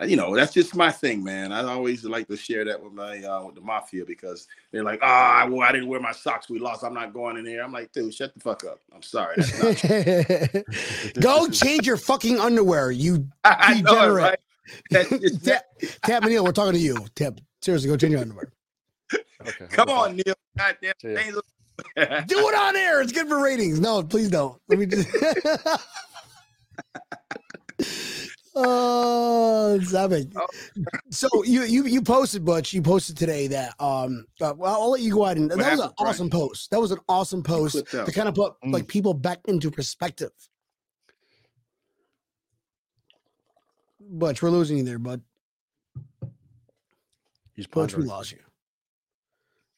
uh, you know that's just my thing, man. I always like to share that with my uh, with the mafia because they're like, "Ah, well, I didn't wear my socks. We lost. I'm not going in there." I'm like, "Dude, shut the fuck up. I'm sorry." Go change your fucking underwear, you I it, Degenerate. right? Tap, Tap we're talking to you. Tap, seriously, go change your underwear. Okay, come okay. on, Neil. Goddamn See ya. things. Do it on air. It's good for ratings. No, please don't. Let me just. oh, it's epic. Oh. So you you you posted, Butch. You posted today that um. Uh, well, I'll let you go ahead and that was an happened, Brian? awesome post. That was an awesome post to kind of put Mm. like people back into perspective. Butch, we're losing you there, bud. He's Butch, we lost you.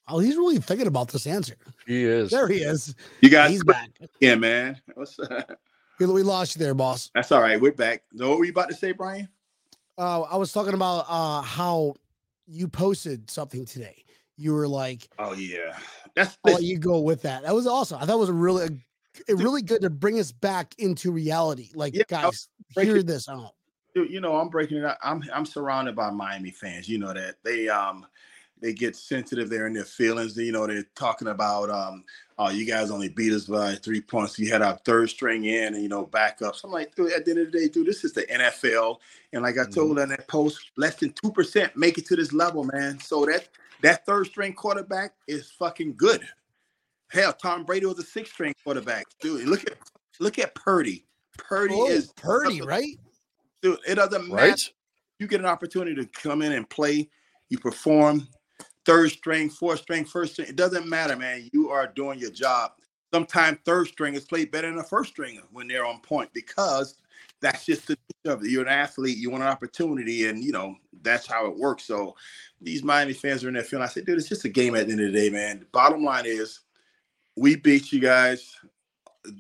Oh, he's really thinking about this answer. He is. There he is. You guys, He's back. yeah, man. What's up? We, we lost you there, boss. That's all right. We're back. So what were you about to say, Brian? Uh, I was talking about uh, how you posted something today. you were like, Oh yeah, that's "Oh, listen, you go with that." That was awesome. I thought it was a really, it really good to bring us back into reality. Like, Yeah, guys, hear it- this out. you know, I'm breaking it out. I'm I'm surrounded by Miami fans. You know that they um they get sensitive there in their feelings. You know, they're talking about um oh you guys only beat us by three points. You had our third string in and you know backups. I'm like, dude, at the end of the day, dude, this is the NFL. And like I told in that post, less than two percent make it to this level, man. So that that third string quarterback is fucking good. Hell, Tom Brady was a six string quarterback. Dude, look at look at Purdy. Purdy Oh, is Purdy, right? dude. It doesn't matter Right? you get an opportunity to come in and play, you perform, third string, fourth string, first string, it doesn't matter, man. You are doing your job. Sometimes third stringers play better than a first stringer when they're on point because that's just the of it. You're an athlete, you want an opportunity, and you know that's how it works. So these Miami fans are in there feeling. I said, dude, it's just a game at the end of the day, man. The bottom line is we beat you guys,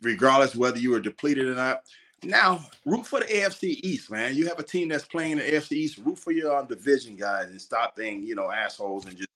regardless whether you were depleted or not. Now, root for the AFC East, man. You have a team that's playing the AFC East. Root for your um, division guys and stop being, you know, assholes and just,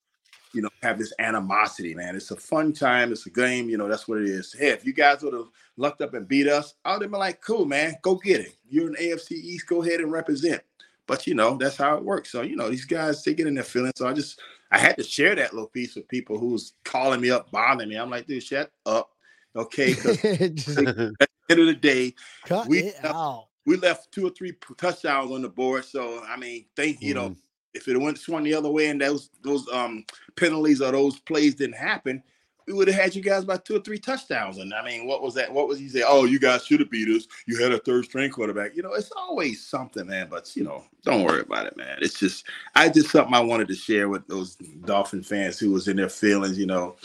you know, have this animosity, man. It's a fun time. It's a game. You know, that's what it is. Hey, if you guys would have lucked up and beat us, I would have been like, cool, man. Go get it. You're an AFC East. Go ahead and represent. But you know, that's how it works. So you know, these guys they get in their feelings. So I just I had to share that little piece with people who's calling me up, bothering me. I'm like, dude, shut up. Okay, because at the end of the day, cut we- it out. we left two or three touchdowns on the board. So I mean, think you know, mm-hmm. If it went swung the other way and those those um penalties or those plays didn't happen, we would have had you guys by two or three touchdowns. And I mean, what was that? What was he say? Oh, you guys should have beat us. You had a third string quarterback. You know, it's always something, man. But you know, don't worry about it, man. It's just I just something I wanted to share with those Dolphin fans who was in their feelings. You know,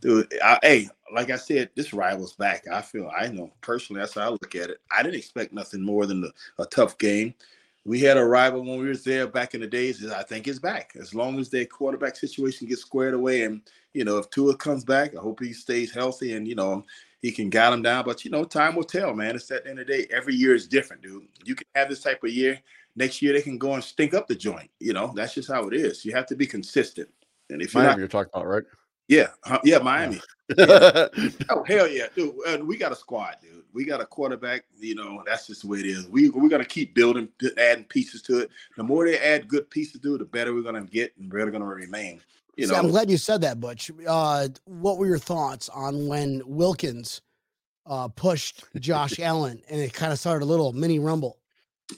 dude. I, hey, like I said, this rival's back. I feel I know personally. That's how I look at it. I didn't expect nothing more than a, a tough game. We had a rival when we was there back in the days. I think it's back as long as their quarterback situation gets squared away. And you know, if Tua comes back, I hope he stays healthy and you know he can guide him down. But you know, time will tell, man. It's at the end of the day. Every year is different, dude. You can have this type of year. Next year they can go and stink up the joint. You know, that's just how it is. You have to be consistent. And if you're not, you're talking about, right? Yeah, huh, yeah, Miami. Oh hell yeah, dude! Uh, we got a squad, dude. We got a quarterback. You know, that's just the way it is. We we're gonna keep building, adding pieces to it. The more they add good pieces to it, the better we're gonna get, and we're gonna remain. You See, I'm glad you said that, Butch. Uh, what were your thoughts on when Wilkins uh, pushed Josh Allen and it kind of started a little mini rumble?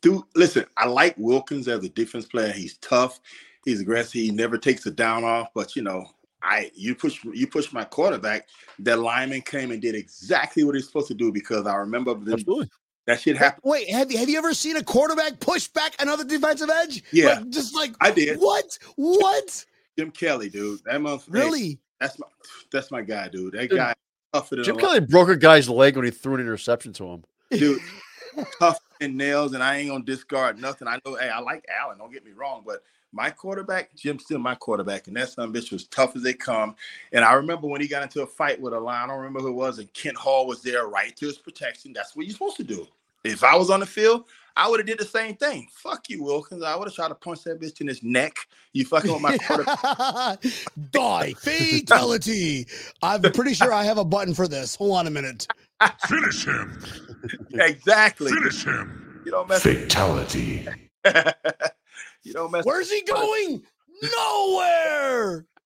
dude. Listen, I like Wilkins as a defense player. He's tough. He's aggressive. He never takes a down off. But you know, I you push you push my quarterback. That lineman came and did exactly what he's supposed to do because I remember them, Absolutely. that shit happened. Wait, have you have you ever seen a quarterback push back another defensive edge? Yeah. Like, just like I did. what? What? Jim Kelly, dude. That motherfucker. Really? That's my that's my guy, dude. That Dude, guy tougher than Jim Kelly broke a guy's leg when he threw an interception to him. dude. tough and nails, and I ain't gonna discard nothing. I know, hey, I like Allen. Don't get me wrong, but my quarterback, Jim's still my quarterback, and that son bitch was tough as they come. And I remember when he got into a fight with a line. I don't remember who it was, and Kent Hall was there, right to his protection. That's what you're supposed to do. If I was on the field, I would have did the same thing. Fuck you, Wilkins. I would have tried to punch that bitch in his neck. You fucking with my quarterback. Die fatality. I'm pretty sure I have a button for this. Hold on a minute. Finish him. exactly. Finish him. You don't mess. Fatality. you don't mess. Where's he going? Nowhere.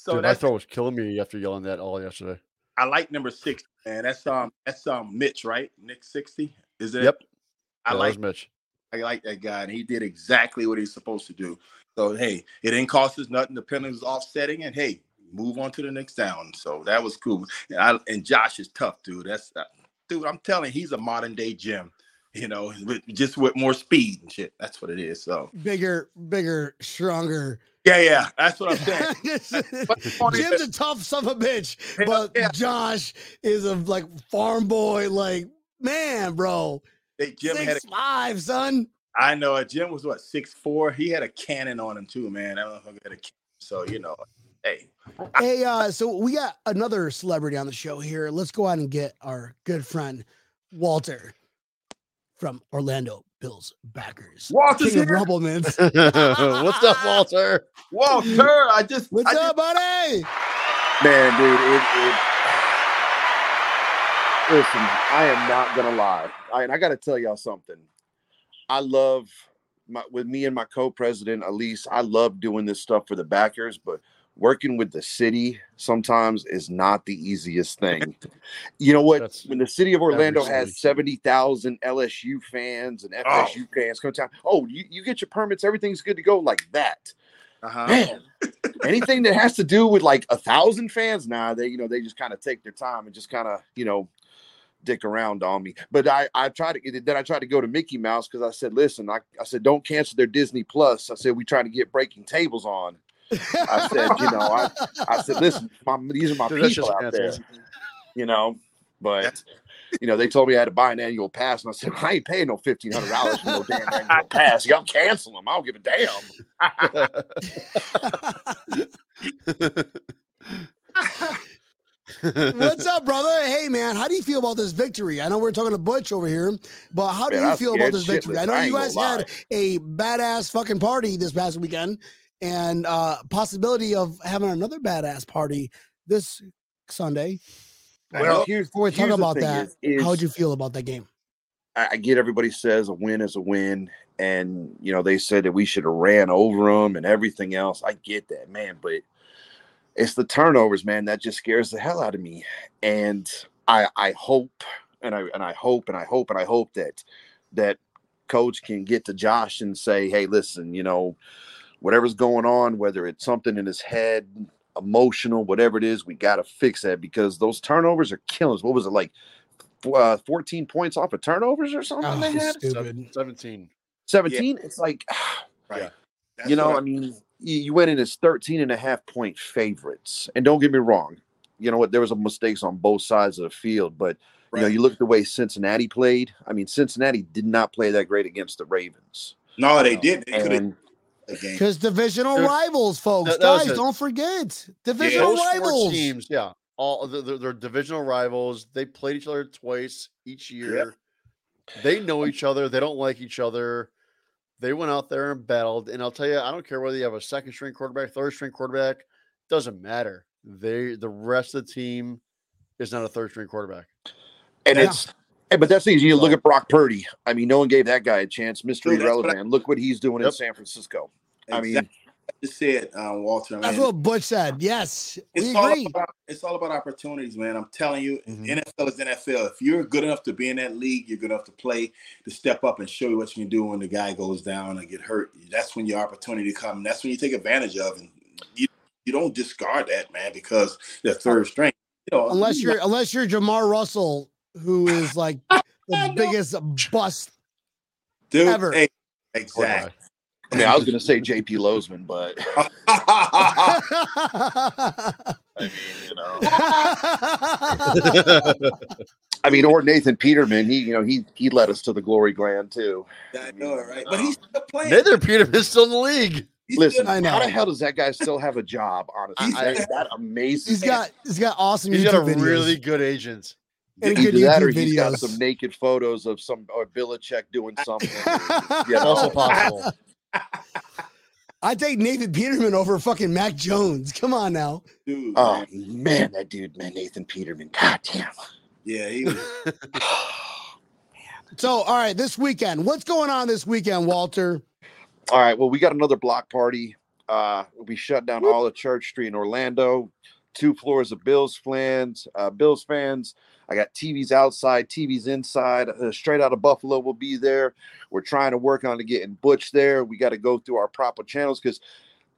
So Dude, my that's throat was killing me after yelling that all yesterday. I like number six, man. That's um that's um Mitch, right? Nick 60. Is it? Yep. I Yeah, that like Mitch. I like that guy, and he did exactly what he's supposed to do. So hey, it didn't cost us nothing. The penalty was offsetting, and hey, move on to the next down. So that was cool. And, I, and Josh is tough, dude. That's uh, dude. I'm telling, you, he's a modern day Jim. You know, with, just with more speed and shit. That's what it is. So Bigger, bigger, stronger. yeah, yeah, that's what I'm saying. But the point is Jim's a tough son of a bitch, but yeah. Josh is a like farm boy. Like man, bro, they, Jim had a six five, son. I know uh, Jim was what six four. He had a cannon on him too, man. That motherfucker had a cannon. So you know, hey, Hey, uh, so we got another celebrity on the show here. Let's go out and get our good friend Walter from Orlando Bills backers. Walter's King of here. Rumple Minze. What's up, Walter? Walter, I just What's I up, buddy? Man, dude, it, it listen, I am not gonna lie. I, and I gotta tell y'all something. I love my with me and my co-president Elise, I love doing this stuff for the backers, but working with the city sometimes is not the easiest thing. you know what? That's when the city of Orlando has city. 70,000 LSU fans and Oh. FSU fans come to town, oh, you, you get your permits, everything's good to go like that uh-huh. man anything that has to do with like a thousand fans now they you know they just kind of take their time and just kind of you know dick around on me but i i tried to then i tried to go to mickey mouse because i said listen I, I said don't cancel their disney plus i said we trying to get breaking tables on i said you know i i said listen my, these are my Dude, people out there you know but you know, they told me I had to buy an annual pass, and I said, I ain't paying no fifteen hundred dollars for no damn annual pass. Y'all cancel them. I don't give a damn. What's up, brother? Hey, man, how do you feel about this victory? I know we're talking to Butch over here, but how do Man, you I feel about this shitless. victory? I know I you guys had a badass fucking party this past weekend, and uh possibility of having another badass party this Sunday. Well, here's Before we talk about that, is- is- how would you feel about that game? I, I get everybody says a win is a win, and you know they said that we should have ran over them and everything else. I get that, man, but it's the turnovers, man, that just scares the hell out of me. And I I hope and I and I hope and I hope and I hope that that coach can get to Josh and say, hey, listen, you know, whatever's going on, whether it's something in his head, emotional, whatever it is, we got to fix that because those turnovers are killing us. What was it like? Uh, 14 points off of turnovers or something Oh, they had? stupid. 17. 17? It's like, Right. That's you know, I mean, you, you went in as 13 and a half point favorites. And don't get me wrong, you know what? There was a mistakes on both sides of the field, but you know, you look at the way Cincinnati played. I mean, Cincinnati did not play that great against the Ravens. no, they did. They could have And the game. Because divisional Dude, rivals, folks. that- that Guys, it. don't forget. Divisional Those four rivals. teams, yeah, all they're, they're- they're divisional rivals. They played each other twice each year. They know each other. They don't like each other. They went out there and battled. And I'll tell you, I don't care whether you have a second string quarterback, third string quarterback, doesn't matter. They the rest of the team is not a third string quarterback. and Yeah. it's and- but that's the thing. You look at Brock Purdy. I mean, no one gave that guy a chance. Mystery Dude, that's what I- relevant. Look what he's doing in San Francisco. I mean, Exactly. I just said, um, Walter. That's man, what Butch said. Yes, we it's all agree. about it's all about opportunities, man. I'm telling you, Mhm. NFL is NFL. If you're good enough to be in that league, you're good enough to play, to step up and show you what you can do when the guy goes down and get hurt. That's when your opportunity comes. That's when you take advantage of, and you you don't discard that, man, because the third string. You know, Unless you you're unless you're JaMarcus Russell, who is like the biggest bust. dude, ever. hey, exactly. I mean, I was going to say J.P. Losman, but I mean, you know, I mean, or Nathan Peterman. He, you know, he he led us to the glory grand too. I know it, right? But he's still playing. Neither Peterman's still in the league. He's Listen, still- I know. how the hell does that guy still have a job? Honestly, He's- That- that amazing. he's got he's got awesome He's YouTube got a videos. really good agent. And good Either that or YouTube he's got some naked photos of some or Belichick doing something. Yeah, you? Also possible. I take Nathan Peterman over fucking Mac Jones. Come on now. dude. Oh man. man, that dude, man, Nathan Peterman. God damn. Yeah, he was. So, all right, this weekend, what's going on this weekend, Walter? All right. Well, we got another block party. Uh, we shut down all of Church Street in Orlando. Two floors of Bills fans. Uh, Bills fans. I got TVs outside, TVs inside. Uh, straight out of Buffalo will be there. We're trying to work on to getting Butch there. We got to go through our proper channels because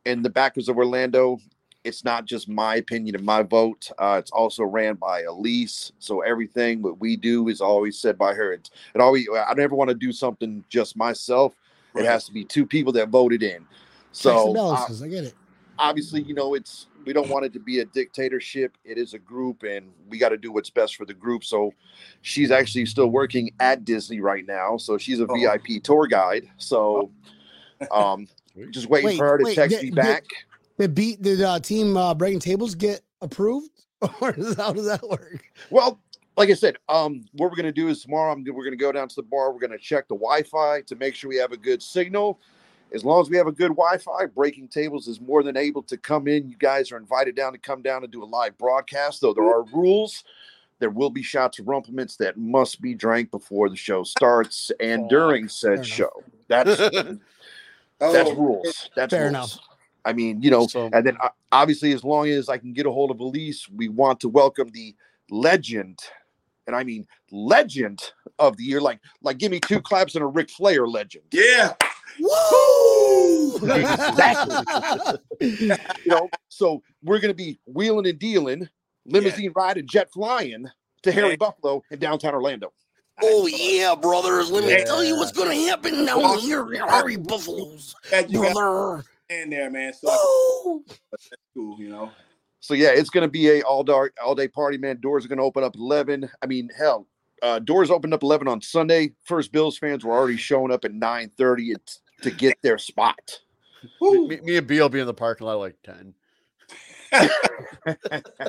in the backers of Orlando, it's not just my opinion and my vote. Uh, it's also ran by Elise. So everything what we do is always said by her. It's, it always. I never want to do something just myself. It has to be two people that voted in. So uh. I get it. obviously, you know, it's we don't want it to be a dictatorship. It is a group, and we got to do what's best for the group. So she's actually still working at Disney right now. So she's a Oh. VIP tour guide. So um, just waiting Wait, for her to wait, text did- me back. Did beat did uh, team uh, breaking tables get approved, or how does that work? Well, like I said, um, what we're gonna do is tomorrow I'm, we're gonna go down to the bar. We're gonna check the Wi-Fi to make sure we have a good signal. As long as we have a good Wi-Fi, Breaking Tables is more than able to come in. You guys are invited down to come down and do a live broadcast. Though there are rules, there will be shots of Rumple Minze that must be drank before the show starts and Oh, during said show. That's Oh, that's rules. That's Fair rules. enough. I mean, you know, So- and then uh, obviously, as long as I can get a hold of Elise, we want to welcome the legend, and I mean legend of the year. Like, like, give me two claps and a Ric Flair legend. Yeah. Woo! You know, so we're gonna be wheeling and dealing, limousine riding, jet flying to Harry Hey. Buffalo in downtown Orlando. oh yeah, brothers. Let me Yeah. tell you what's gonna happen down here, Harry Buffaloes, you got brother. in there, man. So Woo! that's cool, you know. So yeah, it's gonna be a all dark, all day party, man. Doors are gonna open up eleven. I mean, hell, uh, doors opened up eleven on Sunday. First Bills fans were already showing up at nine thirty to get their spot. Me, me- me and B will be in the parking lot like ten.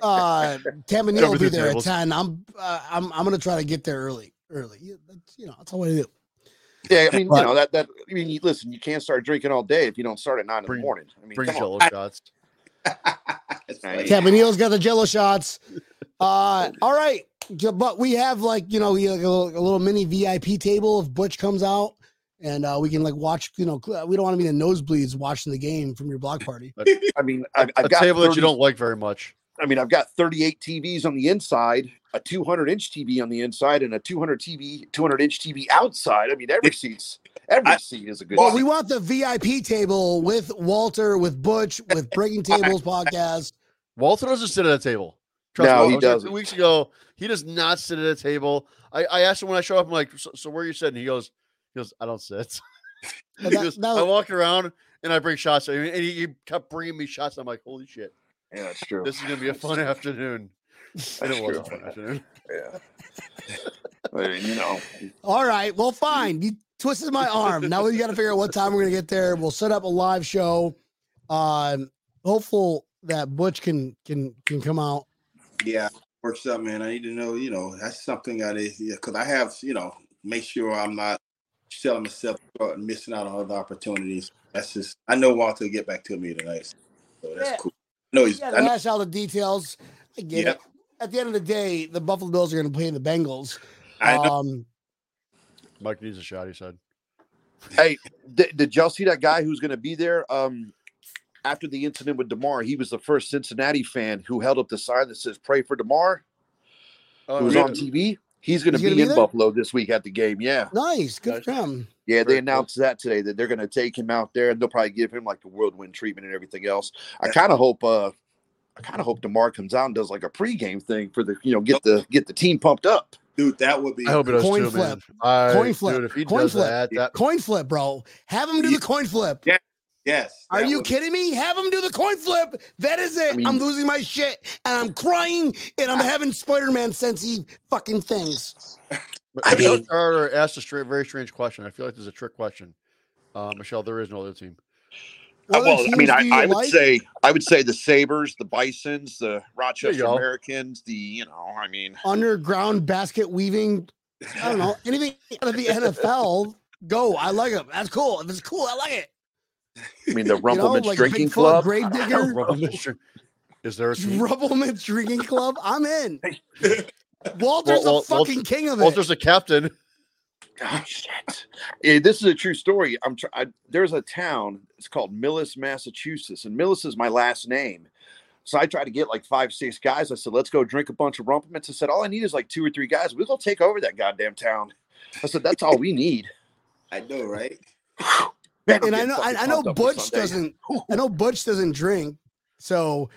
Uh, Tampa Neil will Cover be the there at ten. I'm, uh, I'm, I'm gonna try to get there early. Early, Yeah, that's, you know, that's all I do. Yeah, I mean, But- you know that that. I mean, you, listen, you can't start drinking all day if you don't start at nine in the morning. I mean, Bring come on. jello shots. That's funny. Tampa Neil's got the Jello shots. Uh, all right, but we have like you know, we have a little, a little mini VIP table if Butch comes out, and uh, we can like watch. You know, we don't want to be in the nosebleeds watching the game from your block party. I mean, I've, A I've got table that you don't like very much. I mean, I've got 38 TVs on the inside, a 200 inch TV on the inside, and a 200 TV, 200 inch TV outside. I mean, every seat's every I- seat is a good. Well, seat. we want the VIP table with Walter, with Butch, with Breaking Tables podcast. Walter doesn't sit at a table. Trust No, me, he doesn't. Two weeks ago, he does not sit at a table. I, I asked him when I showed up. I'm like, so, so where are you sitting? He goes, he goes, I don't sit. He that- goes, that- I walk around and I bring shots, and he, he kept bringing me shots. I'm like, holy shit, yeah, that's true. this is gonna be a fun afternoon. And it was a fun afternoon. yeah. I mean, you know, All right, well, fine. You twisted my arm. Now we got to figure out what time we're gonna get there. We'll set up a live show. Um, hopeful that Butch can can can come out. Yeah, works up, man. I need to know, you know, that's something I did, yeah, because I have, you know, make sure I'm not selling myself short and missing out on other opportunities. That's just, I know Walter will get back to me tonight, so that's Yeah. cool. No, he's, Yeah, I know, hash out the details. I get Yep. it. At the end of the day, the Buffalo Bills are going to play the Bengals. I know. Um, Mike needs a shot. He said. hey, did, did y'all see that guy who's going to be there? Um, after the incident with Damar, he was the first Cincinnati fan who held up the sign that says "Pray for Damar." Oh, It was yeah. on TV. He's going to be, gonna be in there? Buffalo this week at the game. Yeah, nice, good for him. yeah. They announced that today that they're going to take him out there and they'll probably give him like the whirlwind treatment and everything else. I kind of hope. uh I kind of hope Damar comes out and does like a pregame thing for the you know get the get the team pumped up. dude, that would be. I hope it does Coin too, flip. man. I, Coin flip. Dude, if he Coin does flip. that, that Coin flip, bro. Have him do Yeah. the coin flip. Yes. Are you would- kidding me? Have him do the coin flip. That is it. I mean- I'm losing my shit and I'm crying and I'm having Spider-Man sensey fucking things. I Michelle mean- Carter asked a straight, very strange question. I feel like there's a trick question. Uh, Michelle, there is no other team. What Uh, well, I mean, I, I would like? say I would say the Sabres, the Bisons, the Rochester. Americans, the you know, I mean, underground basket weaving. I don't know anything out of the NFL. Go. I like them. That's cool. If it's cool, I like it. I mean the You know, Rumple Minze like Drinking Bigfoot, Club. Gravedigger, Rumble Mystery- Is there a team? Drinking Club. I'm in. Walter's Well, well, the fucking Walter- king of it. Walter's a captain. Oh, shit. Yeah, this is a true story. I'm tr- I, there's a town. It's called Millis, Massachusetts, and Millis is my last name. So I tried to get like five, six guys. I said, "Let's go drink a bunch of Rumplemans." I said, "All I need is like two or three guys. We'll go take over that goddamn town." I said, "That's all we need." I know, right? I'm and I know, I, I know pumped up for Butch doesn't. I know Butch doesn't drink, so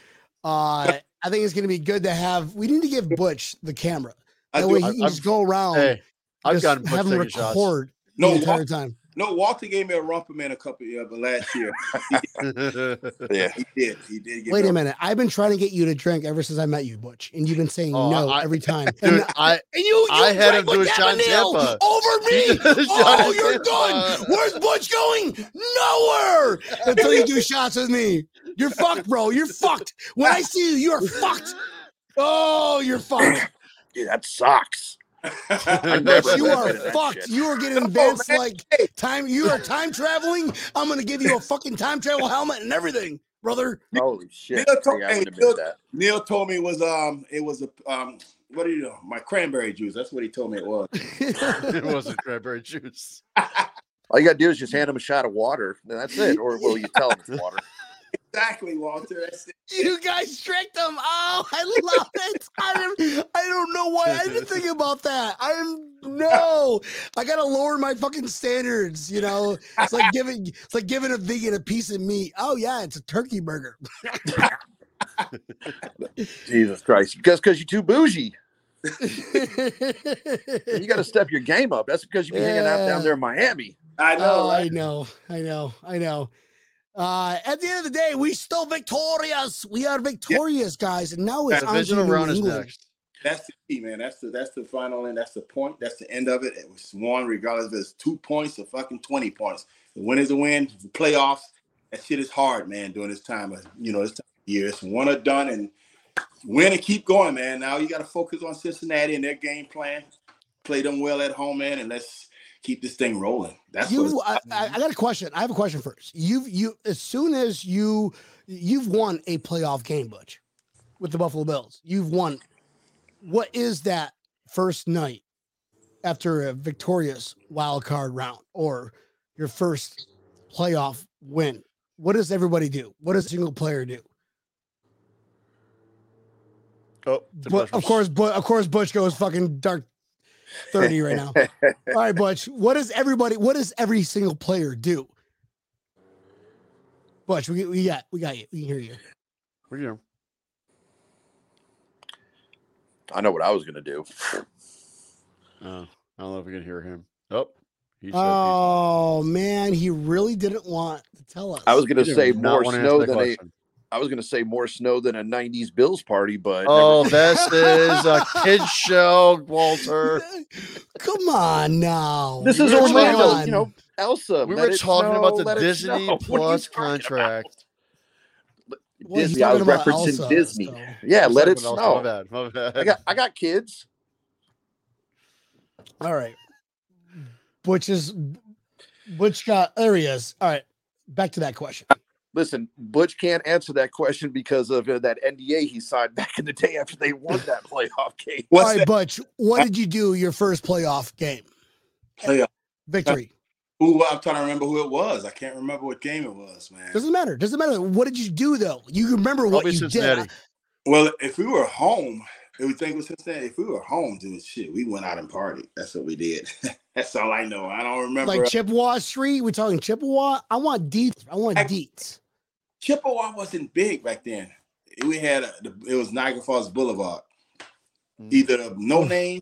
uh, I think it's going to be good to have. We need to give Butch the camera. I That do. he I've- can just go around. Hey, I've just gotten have him taking shots. record No, entire time. No, Walter gave me a rumper man a couple of uh, last year. Yeah. He did. He did. Give Wait me a minute. I've been trying to get you to drink ever since I met you, Butch, and you've been saying Oh, no I- every time. And, Dude, I and you, you I had him do with a shot in Tampa. over me. did a shot Oh, you're Tampa. done. Where's Butch going? Nowhere until you do shots with me. You're fucked, bro. You're fucked. When I see you, you're fucked. Oh, you're fucked. Dude, that sucks. I But you are fucked. You are getting No, advanced man. like Hey. time. You are time traveling. I'm gonna give you a fucking time travel helmet and everything, brother. Holy shit! Neil told- hey, Neil- Neil told me it was um it was a um what do you know my cranberry juice. That's what he told me it was. it wasn't cranberry juice. All you gotta do is just hand him a shot of water, and that's it. Or will you tell him it's water? Exactly, Walter. That's it. you guys tricked him. Oh, I love it. I don't, I don't know why I didn't think about that. I'm no. I gotta lower my fucking standards. You know, it's like giving it's like giving a vegan a piece of meat. Oh yeah, it's a turkey burger. Jesus Christ! Because because you're too bougie. You got to step your game up. That's because you be hanging out down there in Miami. I know, oh, I know, I know, I know. Uh, at the end of the day, we still victorious. We are victorious, guys, and now it's on to Divisional round is next. That's the key, man. That's the that's the final end. That's the point. That's the end of it. It was won regardless if it's two points or fucking twenty points. The win is a win. The playoffs. That shit is hard, man. During this time of you know this time of year, it's one or done, and win and keep going, man. Now you got to focus on Cincinnati and their game plan. Play them well at home, man, and let's keep this thing rolling. That's what You, I, I I got a question. I have a question first. You've you as soon as you you've won a playoff game, Butch, with the Buffalo Bills. You've won. What is that first night after a victorious wild card round or your first playoff win? What does everybody do? What does a single player do? Oh, But of course, but of course, Butch goes fucking dark thirty right now. All right, Butch. What does everybody? What does every single player do? Butch, we, we got we got you. We can hear you. We're here. I know what I was gonna do. Oh, I don't know if we can hear him. Oh, he said Oh man, he really didn't want to tell us. I was gonna he say more snow that than a. question. I was gonna say more snow than a '90s Bills party, but Oh, this is a kids show, Walter. Come on now. this is we were Orlando. talking- You know, Elsa. We were talking snow, about the Disney snow. What are you Plus contract. Well, he's Disney. I was talking referencing Elsa, Disney. so- Yeah, let it Something else. My snow. bad. My bad. I got I got kids. All right. Which is which got there he is. All right. Back to that question. Listen, Butch can't answer that question because of uh, that NDA he signed back in the day after they won that playoff game. All what's right, that Butch, what did you do your first playoff game? playoff? Victory. Who I'm trying to remember who it was. I can't remember what game it was, man. Doesn't matter. Doesn't matter. What did you do though? You remember what Probably you Cincinnati. did. Well, if we were home, if we think it was Cincinnati, if we were home doing shit, we went out and partied. That's what we did. That's all I know. I don't remember. Like Chippewa Street. We're talking Chippewa. I want deets. I want I- deets. Chippewa wasn't big back then. We had a, it was Niagara Falls Boulevard. Mm. Either the no name,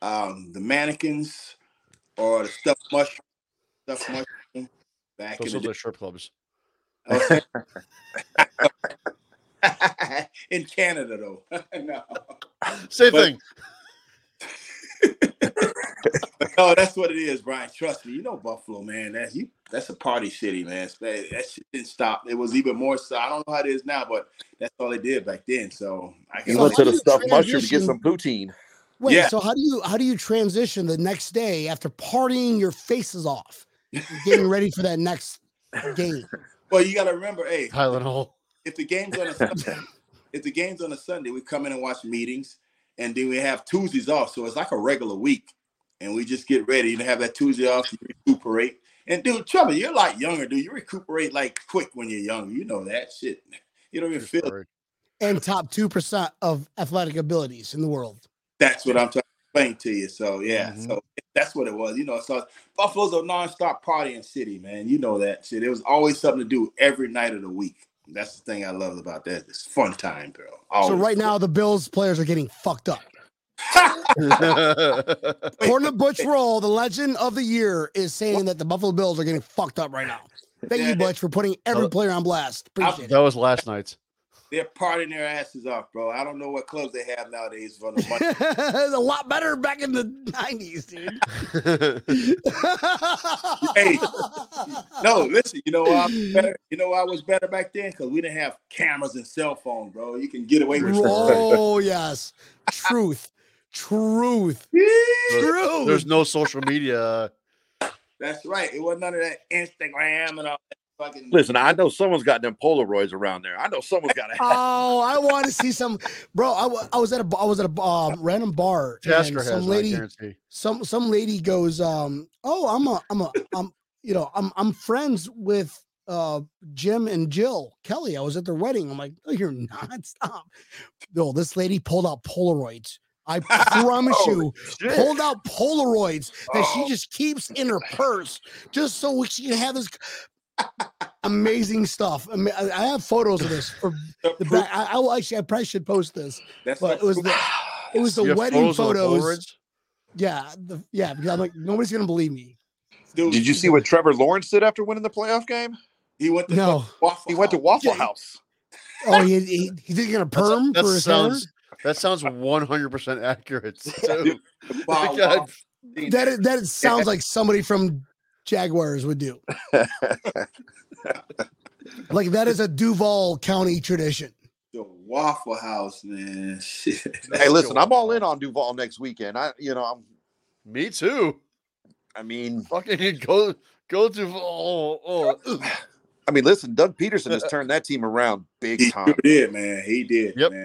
um, the mannequins, or the stuffed mushroom. Stuffed mushroom. Back Those in the the strip clubs. in Canada, though. no. Same But- thing. No, oh, that's what it is, Brian. Trust me. You know Buffalo, man. That's you. That's a party city, man. That that shit didn't stop. It was even more so. I don't know how it is now, but that's all they did back then. So I He can So went to the you stuffed mushroom to get some poutine. Wait, Yeah. so how do you how do you transition the next day after partying your faces off, getting ready for that next game? Well, you got to remember, hey, Tylenol. if the game's on a Sunday, if the game's on a Sunday, we come in and watch meetings, and then we have Tuesdays off, so it's like a regular week, and we just get ready to have that Tuesday off to recuperate. And dude, trouble, you're like younger, dude. You recuperate like quick when you're young. You know that shit. You don't even feel. it. And top two percent of athletic abilities in the world. That's what I'm trying to explain to you. So yeah, Mhm. so that's what it was. You know, so Buffalo's a non-stop partying city, man. You know that shit. It was always something to do every night of the week. That's the thing I love about that. It's fun time, bro. So Always. right now the Bills players are getting fucked up. According to Butch Rolle, the legend of the year is saying that the Buffalo Bills are getting fucked up right now. Thank you, Butch, for putting every player on blast. Appreciate it. that was last night's. They're partying their asses off, bro. I don't know what clubs they have nowadays for the money. it's a lot better back in the 90s, dude. Hey. no, listen. You know why I was better? You know why I was better back then? Because we didn't have cameras and cell phones, bro. You can get away with shit. Oh, yes. Truth. Truth. There's, Truth. there's no social media. That's right. It wasn't none of that Instagram and all that fucking. Listen, I know someone's got them Polaroids around there. I know someone's got a Oh, I want to see some, bro. I, I was at a I was at a um, random bar. and Tasker has some lady, some some lady goes, um, oh, I'm a I'm a I'm you know I'm I'm friends with uh Jim and Jill Kelly. I was at their wedding. I'm like, no, you're not. Stop. No, this lady pulled out Polaroids. I promise you, Shit. pulled out Polaroids that she Oh. just keeps in her purse just so she can have this amazing stuff. I, mean, I I have photos of this for The the back. I, I will actually, I probably should post this. that's But it was the it was the You wedding photos photos. Yeah, the, yeah. Because I'm like, nobody's gonna believe me. Dude, Did you see what Trevor Lawrence did after winning the playoff game? he went to No. Waffle He went to House. Waffle House. Oh, he he, he did get a That's- perm that for his sounds that sounds 100 percent accurate. too. Wow, wow. hair. That is, that sounds like somebody from Jaguars would do. Like that is a Duval County tradition. The Waffle House, man. Shit. hey, listen, I'm all in on Duval next weekend. I, you know, I'm. Me too. I mean, Fucking go go to oh, oh. I mean, listen, Doug Pederson has turned that team around big time. sure did, man. He did, Yep. man.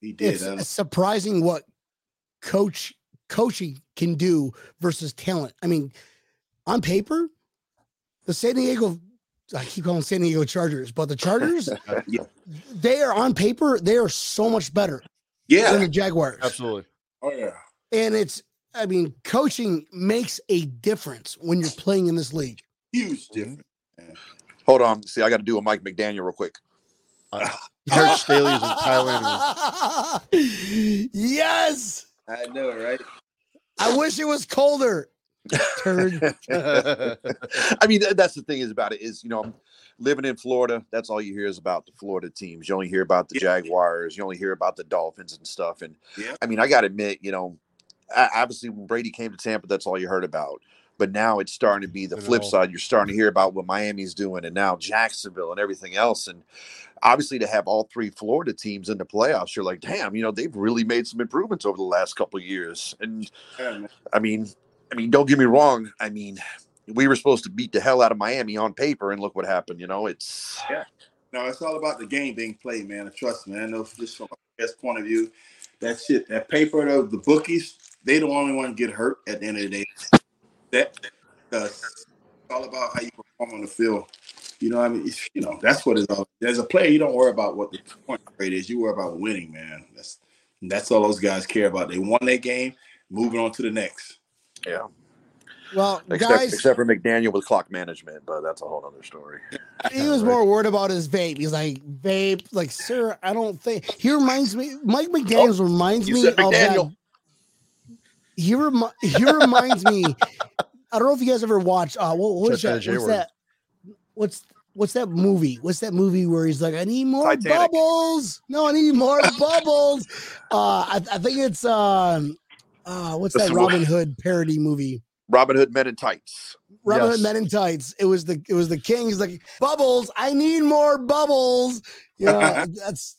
He did. It's Uh, surprising what coach coaching can do versus talent. I mean, on paper, the San Diego I keep calling San Diego Chargers, but the Chargers, Yeah. they are on paper, they are so much better than yeah. the Jaguars. Absolutely. Oh yeah. And it's, I mean, coaching makes a difference when you're playing in this league. Huge difference. Hold on. See, I got to do a Mike McDaniel real quick. Uh, George Staley is in Thailand. yes. I know, right? I wish it was colder. Turd. I mean, that's the thing is about it is, you know, I'm living in Florida. That's all you hear is about the Florida teams. You only hear about the Yeah. Jaguars. You only hear about the Dolphins and stuff. And Yeah. I mean, I got to admit, you know, obviously when Brady came to Tampa, that's all you heard about. But now it's starting to be the flip side. You're starting to hear about what Miami's doing and now Jacksonville and everything else. And obviously to have all three Florida teams in the playoffs, you're like, damn, you know, they've really made some improvements over the last couple of years. And Yeah. I mean, I mean, don't get me wrong. I mean, we were supposed to beat the hell out of Miami on paper, and look what happened. You know, it's yeah. No, it's all about the game being played, man. Trust me. I know just from a guest point of view, that shit, that paper, though, the bookies, they the only one get hurt at the end of the day. That because it's all about how you perform on the field. You know, what I mean, It's- you know, that's what is all. As a player, you don't worry about what the point rate is. You worry about winning, man. That's that's all those guys care about. They won their game, moving on to the next. yeah. Well, Except, guys, except for McDaniel with clock management, but that's a whole other story. he was more worried about his vape. He's like, vape, like, sir, I don't think he reminds me. Mike McDaniels reminds me of that. McDaniel. He remi- he reminds me. I don't know if you guys ever watched. Uh, what, what's Chester that? What's that? What's what's that movie? What's that movie where he's like, I need more Titanic. bubbles. No, I need more bubbles. Uh, I, I think it's um, uh, what's that Robin Hood parody movie? Robin Hood Men in Tights. Robin Hood Yes. Men in Tights. It was the it was the king. He's like bubbles. I need more bubbles. You know, that's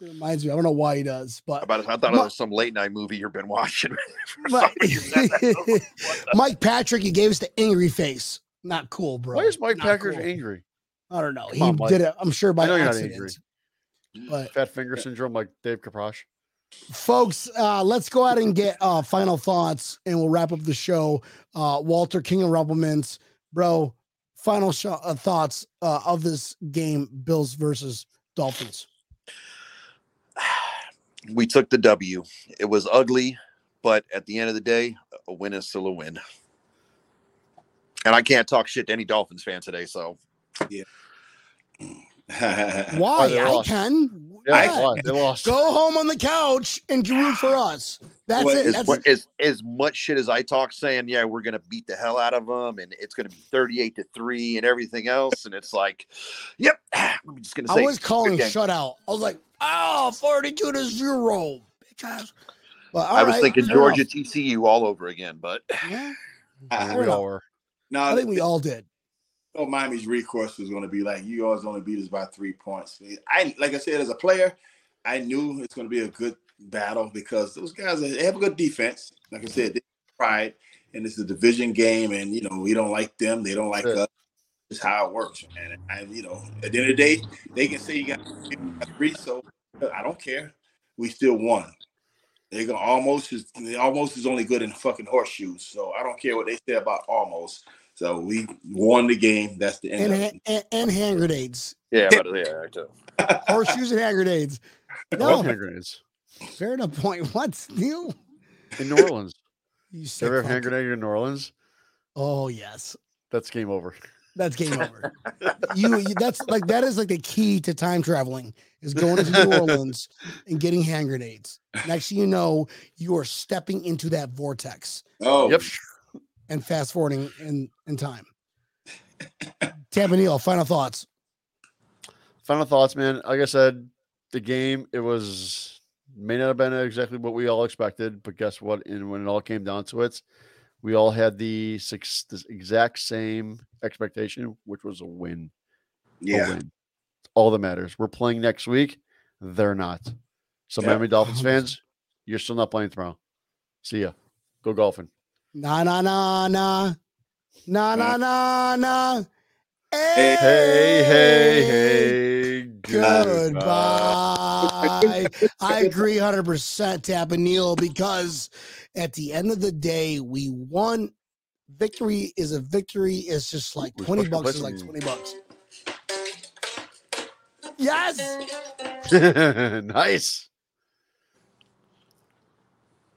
it reminds me. I don't know why he does, but About I thought it was some late night movie you've been watching. For Ma- some reason, that- Mike Patrick, he gave us the angry face. Not cool, bro. Why is Mike Not Packers cool. angry? I don't know. Come he on, did it. I'm sure by I know you're not accident. angry. But Fat finger syndrome like Dave Kaprosh. folks, uh, let's go ahead and get uh, final thoughts, and we'll wrap up the show. Uh, Walter King of Rumple Minze, bro. Final sh- uh, thoughts uh, of this game: Bills versus Dolphins. we took the W. It was ugly, but at the end of the day, a win is still a win. And I can't talk shit to any Dolphins fan today, so yeah. Why? they I lost. can. Yeah, Yeah. why? they lost. Go home on the couch and root for us. That's Well, it. as, That's mu- as as much shit as I talk, saying yeah, we're gonna beat the hell out of them, and it's gonna be thirty-eight to three, and everything else, and it's like, yep, I'm just gonna say. I was calling game. shutout. I was like, oh, 42 to zero. Bitch ass. But, I was right, thinking Georgia enough. TCU all over again, but Yeah, Yeah, fair we all enough. were. no, I think we all did. Oh, Miami's recourse was going to be like, you guys only beat us by three points. I like I said, as a player, I knew it's going to be a good battle because those guys they have a good defense. Like I said, mm-hmm. they pride, and it's a division game, and you know we don't like them, they don't like Sure. us. It's how it works, man. And you know, at the end of the day, they can say you got three, so I don't care. We still won. They're gonna almost is almost is only good in fucking horseshoes. So I don't care what they say about almost. So we won the game. That's the end And, of ha- and, and hand grenades, Yeah, but yeah, I do. horseshoes and hand grenades. What No, hand grenades fair enough point. What's new? in New Orleans? You You ever have fuck. hand grenade in New Orleans? Oh yes, That's game over. that's game over. you, you that's like that is like the key to time traveling is going to New Orleans and getting hand grenades. Next thing you know, you are stepping into that vortex Oh, Yep. And fast forwarding in in time. Tampa Neil, final thoughts. Final thoughts, man. Like I said, the game it was may not have been exactly what we all expected, but guess what? And when it all came down to it, we all had the six the exact same expectation, which was a win. A yeah. win. All that matters. We're playing next week. They're not. So Yeah. Miami Dolphins fans, you're still not playing tomorrow. See ya. Go golfing. Nah, nah, nah, nah, nah, nah, nah, nah. Hey, Hey, hey, hey. Goodbye. I agree 100% Tampa Neil because at the end of the day, we won. Victory is a victory. It's just like 20 bucks is like 20 bucks. Yes. nice.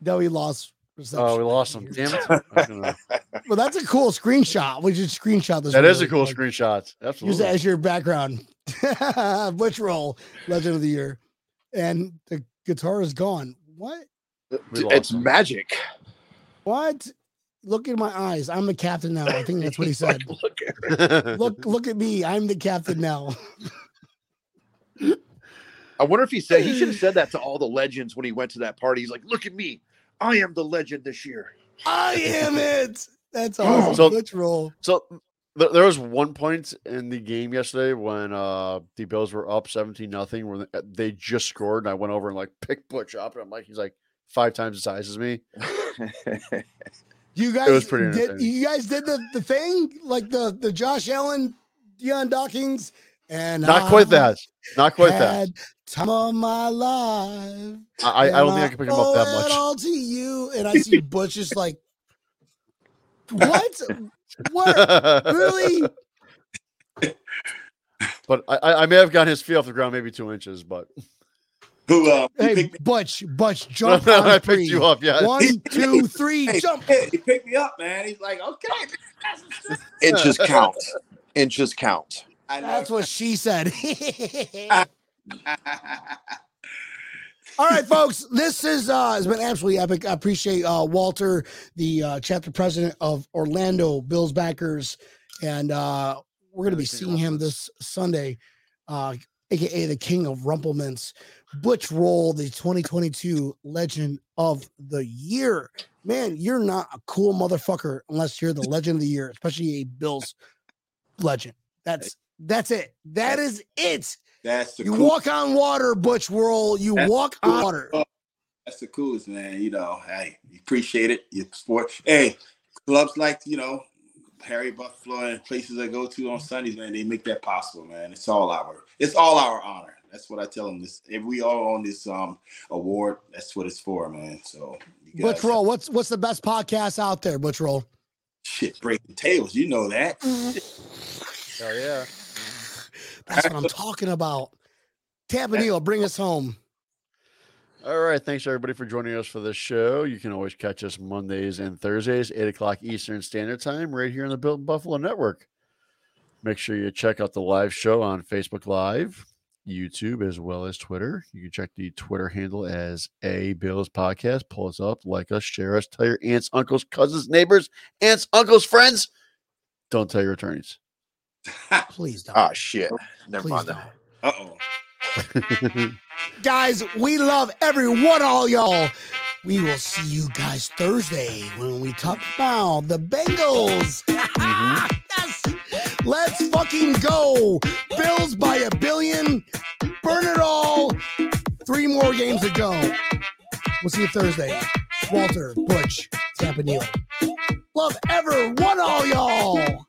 No, we lost. Reception. Oh, we lost him. Damn it. I was gonna- Well, that's a cool screenshot. We should screenshot this. That is a cool quick. screenshot. Use Absolutely. that as your background. Butch Rolle, legend of the year. And the guitar is gone. What? It's him. magic. What? Look in my eyes. I'm the captain now. I think that's what he said. Look Look, look at me. I'm the captain now. I wonder if he said he should have said that to all the legends when he went to that party. He's like, "Look at me, I am the legend this year." I am it. That's awesome. So- Butch Rolle. So th- there was one point in the game yesterday when uh the Bills were up 17 nothing where they- they just scored and I went over and like picked Butch up and I'm like he's like five times the size as me. You guys it was pretty did. You guys did the, the thing like the the Josh Allen, Dion Dawkins, and Not quite that. Not quite that. Time of my life. I, I I don't think I can pick him up that owe it much. all to you, and I see Butch just like, what? What? Really? But I, I- I may have gotten his feet off the ground maybe two inches, but Who uh, Hey, picked, Butch, Butch, jump I on picked three. you up. Yeah. One, two, three, hey, jump. hey, he picked me up, man. He's like, okay. Inches count. Inches count. I. That's what she said. All right, folks. This is uh has been absolutely epic. I appreciate uh Walter, the uh chapter president of Orlando Bills backers, and uh we're gonna be seeing him this Sunday, uh, aka the King of Rumple Minze, Butch Rolle, the 2022 Legend of the Year. Man, you're not a cool motherfucker unless you're the Legend of the Year, especially a Bills legend. That's that's it. That is it. That's the You cool- walk on water, Butch Rolle. You That's walk cool. on water. That's the coolest, man. You know, hey, appreciate it. You sport. Hey, clubs like you know Harry Buffalo and places I go to on Sundays, man, they make that possible, man. It's all our, it's all our honor. That's what I tell them. This, if we all on this um award, that's what it's for, man. So, you Butch guys- Roll, what's what's the best podcast out there, Butch Rolle? shit, Breaking Tables. You know that. Hell yeah. That's what I'm talking about. Tapanillo, bring us home. All right. Thanks everybody for joining us for this show. You can always catch us Mondays and Thursdays, 8 o'clock Eastern Standard Time, right here on the Built Buffalo Network. Make sure you check out the live show on Facebook Live, YouTube, as well as Twitter. You can check the Twitter handle as A Bills Podcast. Pull us up, like us, share us, tell your aunts, uncles, cousins, neighbors, aunts, uncles, friends. Don't tell your attorneys. Please don't. Ah, shit. Never Please mind don't. that. Uh oh. Guys, we love every one of all y'all. We will see you guys Thursday when we talk about the Bengals. yes. Let's fucking go. Bills by a billion. Burn it all. Three more games to go. We'll see you Thursday. Walter, Butch, Tampa Neil. Love ever one all y'all.